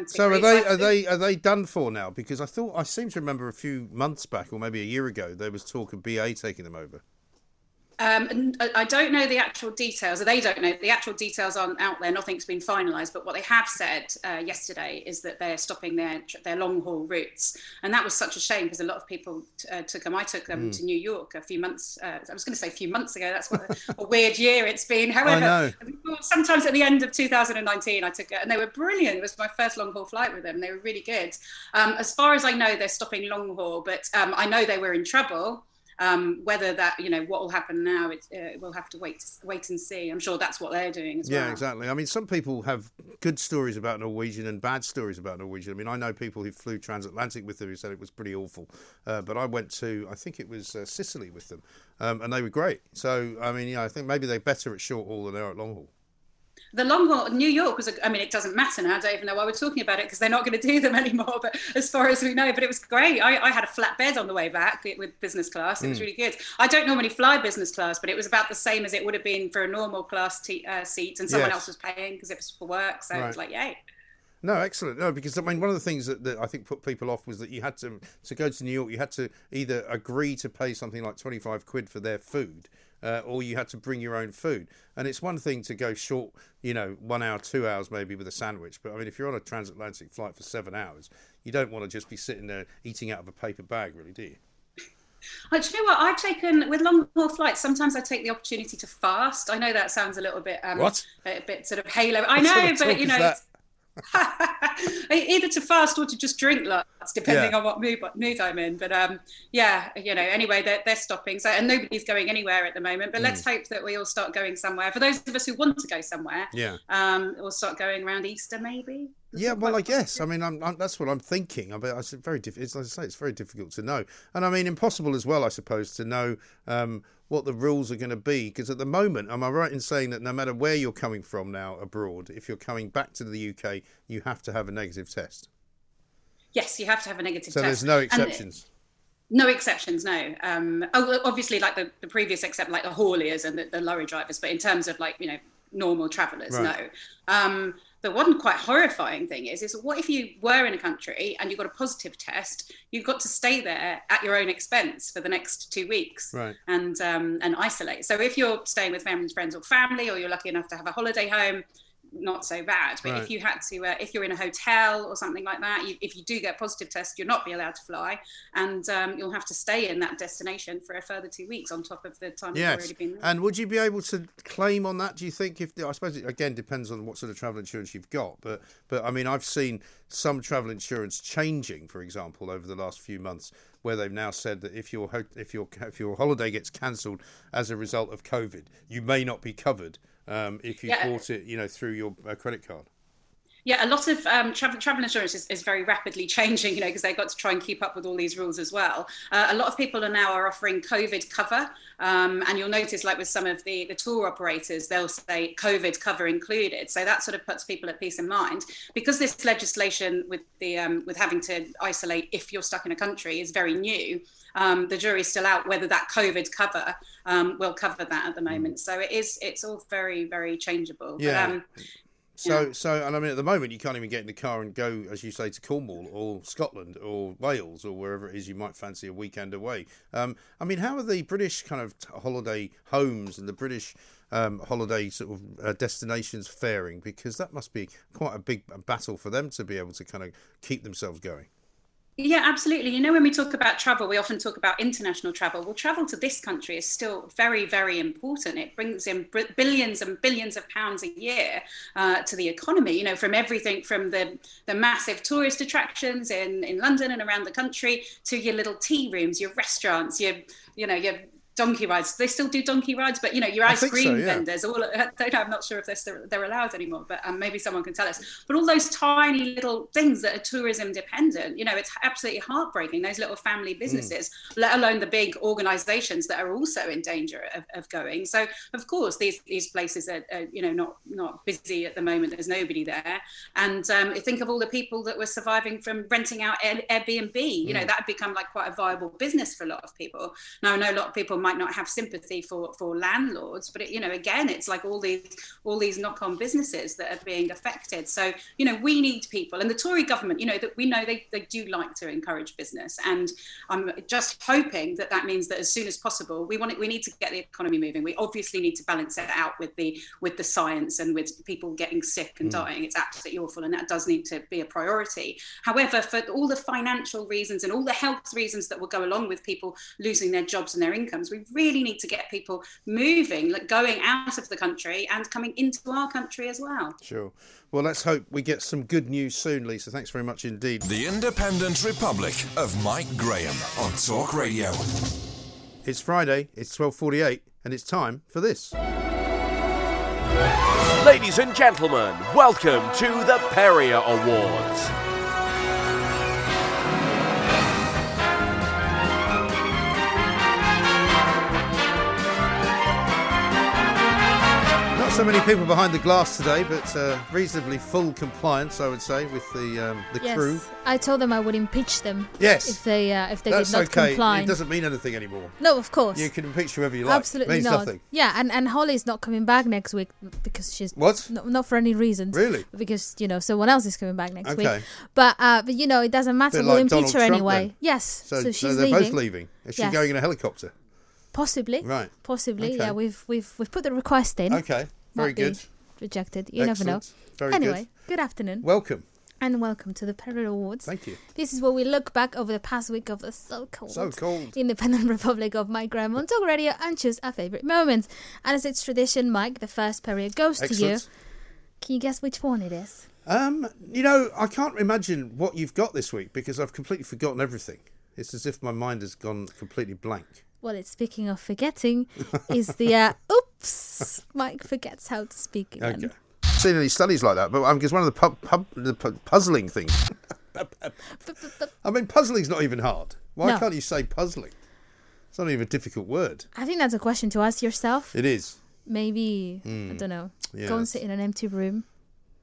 Speaker 1: So are they are they are they done for now? Because I thought I seem to remember a few months back, or maybe a year ago, there was talk of BA taking them over.
Speaker 8: Um, I don't know the actual details. Or they don't know the actual details aren't out there. Nothing's been finalised. But what they have said uh, yesterday is that they're stopping their their long haul routes, and that was such a shame because a lot of people t- uh, took them. I took them mm. to New York a few months. Uh, I was going to say a few months ago. That's what a, a weird year it's been. However, sometimes at the end of 2019, I took it, and they were brilliant. It was my first long haul flight with them. They were really good. Um, as far as I know, they're stopping long haul, but um, I know they were in trouble um, whether that, you know, what will happen now, it, uh, we'll have to wait wait and see. I'm sure that's what they're doing as
Speaker 1: yeah,
Speaker 8: well.
Speaker 1: Yeah, exactly. I mean, some people have good stories about Norwegian and bad stories about Norwegian. I mean, I know people who flew transatlantic with them who said it was pretty awful. Uh, but I went to, I think it was uh, Sicily with them, um, and they were great. So, I mean, yeah, I think maybe they're better at short haul than they are at long haul
Speaker 8: the long haul, New York was, a, I mean, it doesn't matter now. I don't even know why we're talking about it because they're not going to do them anymore. But as far as we know, but it was great. I, I had a flat bed on the way back with business class. It was mm. really good. I don't normally fly business class, but it was about the same as it would have been for a normal class t- uh, seat, and someone yes. else was paying because it was for work. So right. it was like, yay.
Speaker 1: No, excellent. No, because I mean, one of the things that, that I think put people off was that you had to to go to New York. You had to either agree to pay something like twenty five quid for their food, uh, or you had to bring your own food. And it's one thing to go short, you know, one hour, two hours maybe with a sandwich. But I mean, if you're on a transatlantic flight for seven hours, you don't want to just be sitting there eating out of a paper bag, really, do you?
Speaker 8: Oh, do you know what? I've taken with long haul flights. Sometimes I take the opportunity to fast. I know that sounds a little bit um,
Speaker 1: what
Speaker 8: a bit sort of halo. I know, but you know, Either to fast or to just drink lots, depending yeah. on what mood, mood I'm in. But um, yeah, you know, anyway, they're, they're stopping. So, and nobody's going anywhere at the moment. But mm. let's hope that we all start going somewhere. For those of us who want to go somewhere,
Speaker 1: yeah,
Speaker 8: um, we'll start going around Easter maybe.
Speaker 1: Yeah, well, I guess. I mean, I'm, I'm, that's what I'm thinking. I mean, it's very difficult. As I say, it's very difficult to know, and I mean, impossible as well, I suppose, to know um, what the rules are going to be. Because at the moment, am I right in saying that no matter where you're coming from now abroad, if you're coming back to the UK, you have to have a negative test?
Speaker 8: Yes, you have to have a negative
Speaker 1: so
Speaker 8: test.
Speaker 1: So there's no exceptions.
Speaker 8: And, no exceptions, no. Um, oh, obviously, like the, the previous, except like the hauliers and the, the lorry drivers, but in terms of like you know normal travellers, right. no. Um, the one quite horrifying thing is is what if you were in a country and you got a positive test you've got to stay there at your own expense for the next two weeks
Speaker 1: right.
Speaker 8: and um, and isolate so if you're staying with family friends or family or you're lucky enough to have a holiday home not so bad. But right. if you had to, uh, if you're in a hotel or something like that, you, if you do get a positive test, you'll not be allowed to fly, and um, you'll have to stay in that destination for a further two weeks on top of the time yes. you've already been there.
Speaker 1: And would you be able to claim on that? Do you think? If I suppose it again depends on what sort of travel insurance you've got, but but I mean, I've seen some travel insurance changing, for example, over the last few months where they've now said that if your if your if your holiday gets cancelled as a result of COVID, you may not be covered um, if you yeah. bought it, you know, through your uh, credit card.
Speaker 8: Yeah, a lot of um, travel, travel insurance is, is, very rapidly changing, you know, because they've got to try and keep up with all these rules as well. Uh, a lot of people are now are offering COVID cover, um, and you'll notice, like with some of the, the tour operators, they'll say COVID cover included. So that sort of puts people at peace of mind because this legislation with the um, with having to isolate if you're stuck in a country is very new. Um, the jury's still out whether that COVID cover um, will cover that at the moment. So it is it's all very very changeable.
Speaker 1: Yeah. But, um, so, yeah. so, and I mean, at the moment, you can't even get in the car and go, as you say, to Cornwall or Scotland or Wales or wherever it is you might fancy a weekend away. Um, I mean, how are the British kind of holiday homes and the British um, holiday sort of uh, destinations faring? Because that must be quite a big battle for them to be able to kind of keep themselves going.
Speaker 8: Yeah, absolutely. You know, when we talk about travel, we often talk about international travel. Well, travel to this country is still very, very important. It brings in billions and billions of pounds a year uh, to the economy, you know, from everything from the, the massive tourist attractions in, in London and around the country to your little tea rooms, your restaurants, your, you know, your donkey rides. They still do donkey rides, but you know, your ice cream
Speaker 1: so, yeah.
Speaker 8: vendors. All I don't know. I'm not sure if they're still, they're allowed anymore, but um, maybe someone can tell us. But all those tiny little things that are tourism dependent, you know, it's absolutely heartbreaking. Those little family
Speaker 1: Mm.
Speaker 8: businesses, let alone the big organisations that are also in danger of, of going. So of course, these these places are, are you know not not busy at the moment. There's nobody there, and um, think of all the people that were surviving from renting out Air- Airbnb. You know,
Speaker 1: Mm.
Speaker 8: that had become like quite a viable business for a lot of people. Now, I know a lot of people might not have sympathy for for landlords, but it, you know, again, it's like all these all these knock-on businesses that are being affected. So, you know, we need people, and the Tory government, you know, that we know they, they do like to encourage business, and I'm just hoping that that means that as soon as possible, we want it, we need to get the economy moving. We obviously need to balance it out with the with the science and with people getting sick and
Speaker 1: Mm.
Speaker 8: dying. It's absolutely awful, and that does need to be a priority. However, for all the financial reasons and all the health reasons that will go along with people losing their jobs and their incomes, we really need to get people moving, like going out of the country and coming into our country as well.
Speaker 1: Sure. Well, let's hope we get some good news soon, Lisa. Thanks very much indeed.
Speaker 7: The Independent Republic of Mike Graham on Talk Radio.
Speaker 1: It's Friday, it's 12:48 and it's time for this.
Speaker 9: Ladies and gentlemen, welcome to the Perrier Awards.
Speaker 1: So many people behind the glass today, but uh, reasonably full compliance, I would say, with the um, the
Speaker 10: yes,
Speaker 1: crew.
Speaker 10: I told them I would impeach them.
Speaker 1: Yes.
Speaker 10: If they uh, if they
Speaker 1: That's
Speaker 10: did not
Speaker 1: okay.
Speaker 10: comply.
Speaker 1: It doesn't mean anything anymore.
Speaker 10: No, of course.
Speaker 1: You can impeach whoever you like.
Speaker 10: Absolutely
Speaker 1: it means
Speaker 10: not.
Speaker 1: nothing.
Speaker 10: Yeah, and and Holly's not coming back next week because she's
Speaker 1: What?
Speaker 10: No, not for any reason.
Speaker 1: Really?
Speaker 10: Because you know someone else is coming back next
Speaker 1: Okay.
Speaker 10: week. But uh, but you know it doesn't matter. We'll impeach
Speaker 1: Donald
Speaker 10: her
Speaker 1: Trump
Speaker 10: anyway.
Speaker 1: then.
Speaker 10: Yes.
Speaker 1: So,
Speaker 10: So,
Speaker 1: so
Speaker 10: she's
Speaker 1: they're
Speaker 10: leaving.
Speaker 1: both leaving. Is she
Speaker 10: Yes.
Speaker 1: going in a helicopter?
Speaker 10: Possibly.
Speaker 1: Right.
Speaker 10: Possibly.
Speaker 1: Okay.
Speaker 10: Yeah. We've we've we've put the request in.
Speaker 1: Okay. Very good.
Speaker 10: Rejected. You never know.
Speaker 1: Very
Speaker 10: anyway,
Speaker 1: good.
Speaker 10: good afternoon.
Speaker 1: Welcome.
Speaker 10: and welcome to the Perrier Awards.
Speaker 1: Thank you.
Speaker 10: This is where we look back over the past week of the so-called,
Speaker 1: So cold.
Speaker 10: Independent Republic of Mike Graham on Talk Radio and choose our favourite moments. And as it's tradition, Mike, the first Perrier goes to you. Can you guess which one it is?
Speaker 1: Um, you know, I can't imagine what you've got this week because I've completely forgotten everything. It's as if my mind has gone completely blank.
Speaker 10: Well, it's speaking of forgetting, is the uh, oops. Mike forgets how to speak again.
Speaker 1: Okay. Seen any studies like that, but um, because one of the, pub, pub, the pu- puzzling things. I mean, puzzling's not even hard. Why
Speaker 10: No.
Speaker 1: can't you say puzzling? It's not even a difficult word.
Speaker 10: I think that's a question to ask yourself.
Speaker 1: It is.
Speaker 10: Maybe I
Speaker 1: Mm.
Speaker 10: don't know.
Speaker 1: Yeah.
Speaker 10: Go and sit in an empty room.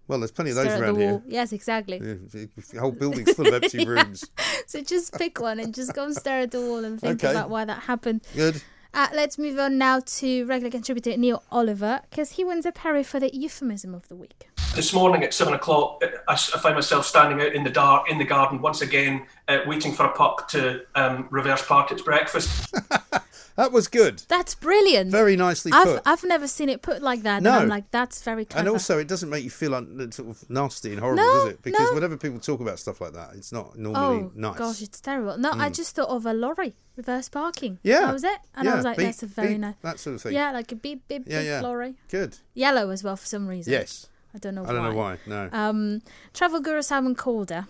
Speaker 1: Well, there's plenty of those
Speaker 10: stare at the
Speaker 1: around here.
Speaker 10: Yes, exactly.
Speaker 1: The the whole building's full of empty
Speaker 10: Yeah.
Speaker 1: rooms.
Speaker 10: So just pick one and just go and stare at the wall and think
Speaker 1: Okay.
Speaker 10: about why that happened.
Speaker 1: Good.
Speaker 10: Uh, let's move on now to regular contributor Neil Oliver because he wins a Perry for the euphemism of the week.
Speaker 11: This morning at seven o'clock, I find myself standing out in the dark in the garden once again, uh, waiting for a puck to um, reverse park its breakfast.
Speaker 1: That was good.
Speaker 10: That's brilliant.
Speaker 1: Very nicely
Speaker 10: I've
Speaker 1: put.
Speaker 10: I've never seen it put like that.
Speaker 1: No.
Speaker 10: And I'm like, that's very clever.
Speaker 1: And also, it doesn't make you feel un- sort of nasty and horrible,
Speaker 10: No,
Speaker 1: does it? Because
Speaker 10: no.
Speaker 1: whenever people talk about stuff like that, it's not normally nice.
Speaker 10: oh
Speaker 1: nice.
Speaker 10: gosh, it's terrible. No, I
Speaker 1: Mm.
Speaker 10: just thought of a lorry reverse parking.
Speaker 1: Yeah.
Speaker 10: that was it. And I
Speaker 1: Yeah,
Speaker 10: was like,
Speaker 1: beep,
Speaker 10: that's a very
Speaker 1: beep,
Speaker 10: nice.
Speaker 1: that sort of thing.
Speaker 10: Yeah, like a beep beep
Speaker 1: Yeah,
Speaker 10: beep
Speaker 1: yeah.
Speaker 10: lorry.
Speaker 1: Good.
Speaker 10: Yellow as well for some reason.
Speaker 1: Yes.
Speaker 10: I don't know.
Speaker 1: I don't know why, no.
Speaker 10: Um, travel guru Simon Calder.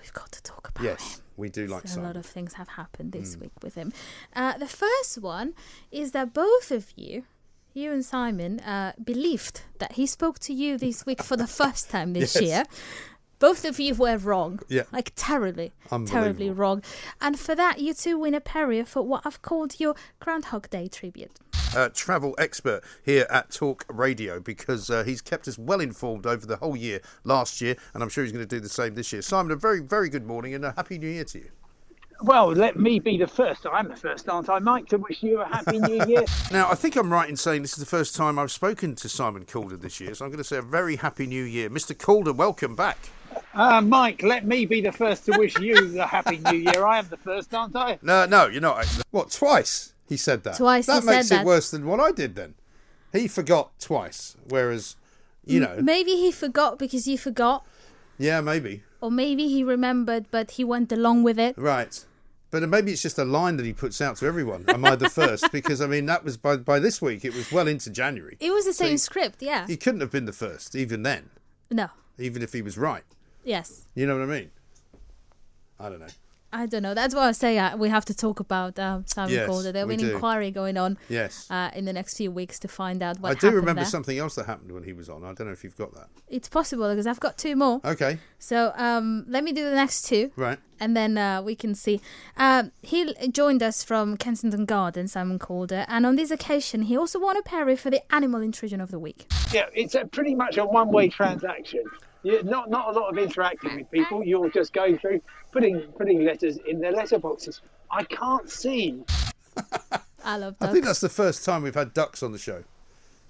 Speaker 10: We've got to talk about
Speaker 1: Yes, we do like
Speaker 10: So a lot of things have happened this
Speaker 1: Mm.
Speaker 10: week with him. Uh, the first one is that both of you, you and Simon, uh, believed that he spoke to you this week for the first time this
Speaker 1: Yes.
Speaker 10: year. Both of you were wrong.
Speaker 1: Yeah.
Speaker 10: Like terribly, terribly wrong. And for that, you two win a Perrier for what I've called your Groundhog Day tribute.
Speaker 1: Uh, travel expert here at Talk Radio because uh, he's kept us well informed over the whole year last year, and I'm sure he's going to do the same this year. Simon, a very, very good morning and a happy new year to you.
Speaker 12: Well, let me be the first. I'm the first, aren't I, Mike, to wish you a happy new year.
Speaker 1: Now, I think I'm right in saying this is the first time I've spoken to Simon Calder this year, so I'm going to say a very happy new year. Mr. Calder, welcome back.
Speaker 12: Uh, Mike, let me be the first to wish you the happy new year. I am the first, aren't I?
Speaker 1: No, no, you're not. actually. What, twice he said that?
Speaker 10: Twice
Speaker 1: That makes
Speaker 10: that.
Speaker 1: it worse than what I did then. He forgot twice, whereas, you know,
Speaker 10: Maybe he forgot because you forgot,
Speaker 1: yeah, maybe.
Speaker 10: or maybe he remembered but he went along with it.
Speaker 1: Right. But maybe it's just a line that he puts out to everyone. Am I the first? Because I mean, that was by by this week. It was well into January.
Speaker 10: It was the
Speaker 1: So
Speaker 10: same
Speaker 1: he-
Speaker 10: script, yeah.
Speaker 1: He couldn't have been the first, even then,
Speaker 10: No.
Speaker 1: even if he was right.
Speaker 10: Yes.
Speaker 1: You know what I mean? I don't know.
Speaker 10: I don't know. That's why I say uh, we have to talk about uh, Simon
Speaker 1: Yes,
Speaker 10: Calder. There'll
Speaker 1: we
Speaker 10: be an
Speaker 1: do.
Speaker 10: inquiry going on
Speaker 1: Yes.
Speaker 10: uh, in the next few weeks to find out what
Speaker 1: I do
Speaker 10: happened
Speaker 1: remember
Speaker 10: there.
Speaker 1: something else that happened when he was on. I don't know if you've got that.
Speaker 10: It's possible because I've got two more.
Speaker 1: Okay.
Speaker 10: So um, let me do the next two.
Speaker 1: Right.
Speaker 10: And then uh, we can see. Um, he joined us from Kensington Gardens, Simon Calder, and on this occasion, he also won a Perry for the Animal Intrusion of the Week.
Speaker 12: Yeah, it's a pretty much a one-way transaction. You not not a lot of interacting with people. You're just going through, putting putting letters in their letterboxes. I can't see.
Speaker 10: I love
Speaker 1: I think that's the first time we've had ducks on the show,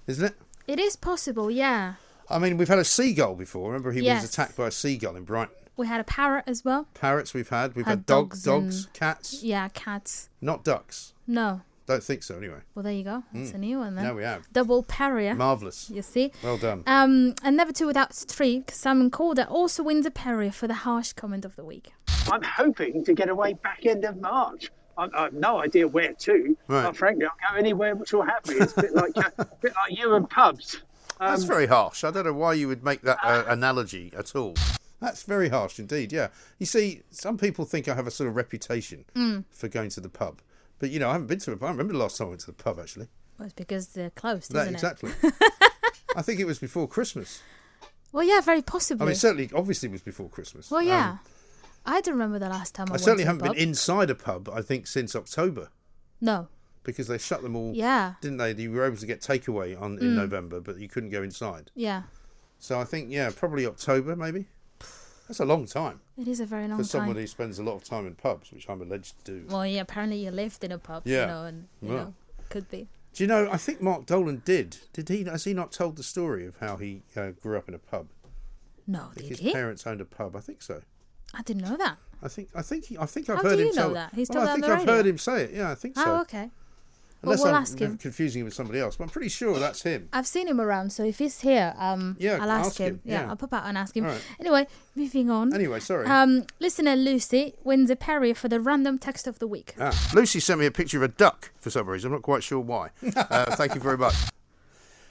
Speaker 1: isn't it?
Speaker 10: It is possible, yeah.
Speaker 1: I mean, we've had a seagull before. Remember, he
Speaker 10: Yes.
Speaker 1: was attacked by a seagull in Brighton.
Speaker 10: We had a parrot as well.
Speaker 1: Parrots we've had. We've
Speaker 10: Had
Speaker 1: had, dogs,
Speaker 10: dogs
Speaker 1: dogs,
Speaker 10: and-
Speaker 1: cats.
Speaker 10: Yeah, cats.
Speaker 1: Not ducks.
Speaker 10: No.
Speaker 1: Don't think so, anyway.
Speaker 10: Well, there you go. That's
Speaker 1: Mm.
Speaker 10: a new one then.
Speaker 1: Now we have.
Speaker 10: Double Perrier.
Speaker 1: Marvellous.
Speaker 10: You see?
Speaker 1: Well done.
Speaker 10: Um, and never two without three. 'cause Simon Calder also wins a Perrier for the harsh comment of the week.
Speaker 12: I'm hoping to get away back end of March. I, I have no idea where to.
Speaker 1: Right.
Speaker 12: But frankly, I'll go anywhere which will have me. It's a bit like uh, a bit like you and pubs.
Speaker 1: That's
Speaker 12: Um,
Speaker 1: very harsh. I don't know why you would make that uh, analogy at all. That's very harsh indeed, yeah. You see, some people think I have a sort of reputation
Speaker 10: Mm.
Speaker 1: for going to the pub. But, you know, I haven't been to a pub. I remember the last time I went to the pub, actually.
Speaker 10: Well, it's because they're closed,
Speaker 1: That,
Speaker 10: isn't
Speaker 1: exactly.
Speaker 10: it?
Speaker 1: I think it was before Christmas.
Speaker 10: Well, yeah, very possibly.
Speaker 1: I mean, certainly, obviously, it was before Christmas.
Speaker 10: well, yeah.
Speaker 1: Um,
Speaker 10: I don't remember the last time I,
Speaker 1: I
Speaker 10: went
Speaker 1: certainly
Speaker 10: to a
Speaker 1: haven't been inside a pub, I think, since October.
Speaker 10: No.
Speaker 1: Because they shut them all,
Speaker 10: Yeah.
Speaker 1: didn't they? You were able to get takeaway on in
Speaker 10: Mm.
Speaker 1: November, but you couldn't go inside.
Speaker 10: Yeah.
Speaker 1: So I think, yeah, probably October, maybe. That's a long time
Speaker 10: It is a very long time.
Speaker 1: for
Speaker 10: time.
Speaker 1: someone who spends a lot of time in pubs, which I'm alleged to do.
Speaker 10: Well, yeah, apparently you lived in a pub,
Speaker 1: Yeah.
Speaker 10: you know, and, you
Speaker 1: Well.
Speaker 10: know, could be.
Speaker 1: Do you know? I think Mark Dolan did. Did he? Has he not told the story of how he uh, grew up in a pub?
Speaker 10: No,
Speaker 1: I think
Speaker 10: did
Speaker 1: his
Speaker 10: he?
Speaker 1: parents owned a pub. I think so.
Speaker 10: I didn't know that.
Speaker 1: I think. I think. He, I think I've
Speaker 10: How
Speaker 1: heard
Speaker 10: do
Speaker 1: him
Speaker 10: you know
Speaker 1: tell
Speaker 10: that? He's
Speaker 1: well,
Speaker 10: told
Speaker 1: I
Speaker 10: that on
Speaker 1: think
Speaker 10: the
Speaker 1: I've
Speaker 10: radio?
Speaker 1: heard him say it. Yeah, I think so.
Speaker 10: Oh, okay. Well,
Speaker 1: Unless
Speaker 10: we'll
Speaker 1: I'm
Speaker 10: ask him.
Speaker 1: confusing him with somebody else, but I'm pretty sure that's him.
Speaker 10: I've seen him around, so if he's here, um,
Speaker 1: Yeah,
Speaker 10: I'll ask,
Speaker 1: ask
Speaker 10: him.
Speaker 1: him,
Speaker 10: Yeah,
Speaker 1: yeah.
Speaker 10: I'll pop out and ask him.
Speaker 1: Right.
Speaker 10: Anyway, moving on.
Speaker 1: Anyway, sorry.
Speaker 10: Um, listener Lucy wins a Perry for the random text of the week.
Speaker 1: Ah, Lucy sent me a picture of a duck for some reason. I'm not quite sure why. uh, thank you very much.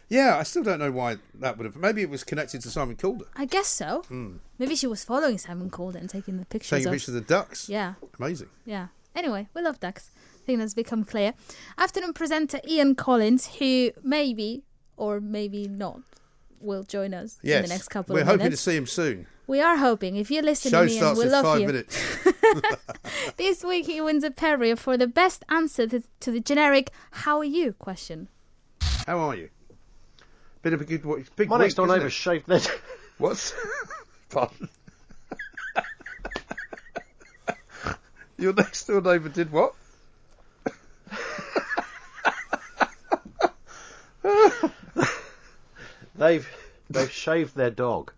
Speaker 1: Yeah, I still don't know why that would have. Maybe it was connected to Simon Calder.
Speaker 10: I guess so.
Speaker 1: Hmm.
Speaker 10: Maybe she was following Simon Calder and taking the pictures.
Speaker 1: Taking
Speaker 10: of...
Speaker 1: pictures of the ducks.
Speaker 10: Yeah.
Speaker 1: Amazing.
Speaker 10: Yeah. Anyway, we love ducks. I think that's become clear. Afternoon presenter Ian Collins, who maybe or maybe not will join us
Speaker 1: Yes.
Speaker 10: in the next couple
Speaker 1: We're
Speaker 10: of
Speaker 1: hoping to
Speaker 10: minutes.
Speaker 1: see him soon.
Speaker 10: We are hoping. If you're listening,
Speaker 1: Show
Speaker 10: Ian,
Speaker 1: starts
Speaker 10: we
Speaker 1: in
Speaker 10: love
Speaker 1: five
Speaker 10: you.
Speaker 1: minutes.
Speaker 10: this week he wins a Perrier for the best answer to, to the generic "How are you?" question.
Speaker 1: How are you? Bit of a good what? Big
Speaker 13: My
Speaker 1: week,
Speaker 13: next door neighbour shaved their.
Speaker 1: What? Pardon. Your next door neighbour did what?
Speaker 13: they've they've shaved their dog.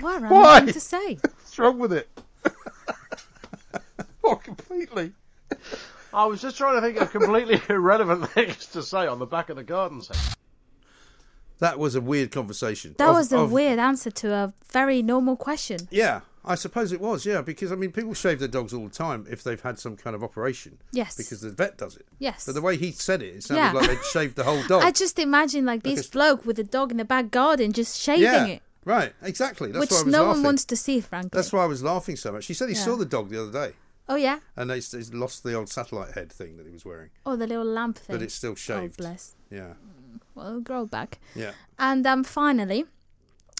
Speaker 10: What a random
Speaker 1: Why?
Speaker 10: thing to say.
Speaker 1: What's wrong with it? what completely?
Speaker 13: I was just trying to think of completely irrelevant things to say on the back of the garden set.
Speaker 1: That was a weird conversation.
Speaker 10: That
Speaker 1: Of-
Speaker 10: was a
Speaker 1: of-
Speaker 10: weird answer to a very normal question.
Speaker 1: Yeah, I suppose it was. Yeah, because I mean, people shave their dogs all the time if they've had some kind of operation.
Speaker 10: Yes.
Speaker 1: Because the vet does it.
Speaker 10: Yes.
Speaker 1: But the way he said it, it sounded
Speaker 10: Yeah.
Speaker 1: like they'd shaved the whole dog.
Speaker 10: I just imagine like this
Speaker 1: a-
Speaker 10: bloke with a dog in the back garden just shaving
Speaker 1: yeah.
Speaker 10: it,
Speaker 1: Right. Exactly. That's
Speaker 10: which
Speaker 1: why I was
Speaker 10: no
Speaker 1: laughing.
Speaker 10: one wants to see, frankly.
Speaker 1: That's why I was laughing so much. He said he
Speaker 10: Yeah.
Speaker 1: saw the dog the other day,
Speaker 10: Oh yeah.
Speaker 1: and they, he's lost the old satellite head thing that he was wearing,
Speaker 10: Oh, the little lamp thing.
Speaker 1: but it's still shaved.
Speaker 10: Oh, bless.
Speaker 1: Yeah.
Speaker 10: Well, grow back.
Speaker 1: Yeah.
Speaker 10: And um, finally,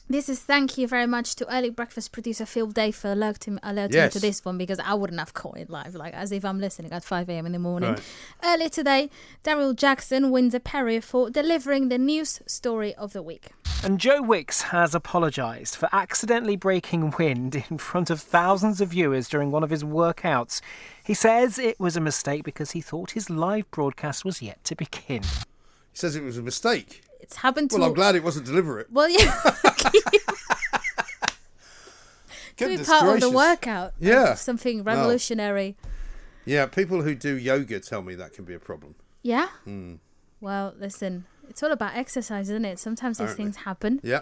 Speaker 10: this is thank you very much to early breakfast producer Phil Day for alerting, alerting
Speaker 1: Yes.
Speaker 10: me to this one because I wouldn't have caught it live, like as if I'm listening at 5 a.m. in the morning.
Speaker 1: Right.
Speaker 10: Earlier today, Daryl Jackson wins a Perrier for delivering the news story of the week.
Speaker 14: And Joe Wicks has apologised for accidentally breaking wind in front of thousands of viewers during one of his workouts. He says it was a mistake because he thought his live broadcast was yet to begin.
Speaker 1: He says it was a mistake.
Speaker 10: It's happened to
Speaker 1: Well, I'm glad it wasn't deliberate.
Speaker 10: Well, yeah. to be part of the workout.
Speaker 1: Yeah.
Speaker 10: Something revolutionary.
Speaker 1: Yeah, people who do yoga tell me that can be a problem.
Speaker 10: Yeah?
Speaker 1: Hmm.
Speaker 10: Well, listen, it's all about exercise, isn't it? Sometimes these
Speaker 1: Apparently.
Speaker 10: things happen.
Speaker 1: Yeah.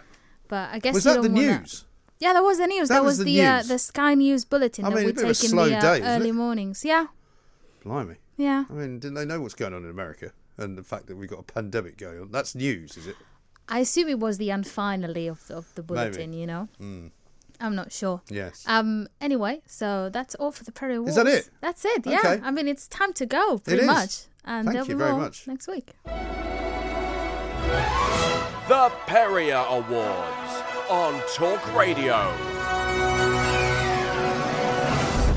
Speaker 10: But I guess
Speaker 1: Was that the news?
Speaker 10: Yeah, that was the news.
Speaker 1: That
Speaker 10: That,
Speaker 1: was
Speaker 10: was,
Speaker 1: the
Speaker 10: the uh, the Sky News bulletin
Speaker 1: I
Speaker 10: that
Speaker 1: mean,
Speaker 10: we
Speaker 1: of a
Speaker 10: take in the uh,
Speaker 1: day,
Speaker 10: early mornings. Yeah,
Speaker 1: Blimey.
Speaker 10: yeah.
Speaker 1: I mean, didn't they know what's going on in America and the fact that we've got a pandemic going on? That's news, is it?
Speaker 10: I assume it was the unfinally of of the
Speaker 1: Maybe.
Speaker 10: bulletin. You know.
Speaker 1: Mm.
Speaker 10: I'm not sure.
Speaker 1: Yes.
Speaker 10: Um. Anyway, so that's all for the Perrier Awards.
Speaker 1: Is that it?
Speaker 10: That's it. Yeah.
Speaker 1: Okay.
Speaker 10: I mean, it's time to go. Pretty
Speaker 1: is.
Speaker 10: much. And
Speaker 1: Thank
Speaker 10: there'll
Speaker 1: you very much.
Speaker 10: next week.
Speaker 9: The Perrier Awards on Talk Radio.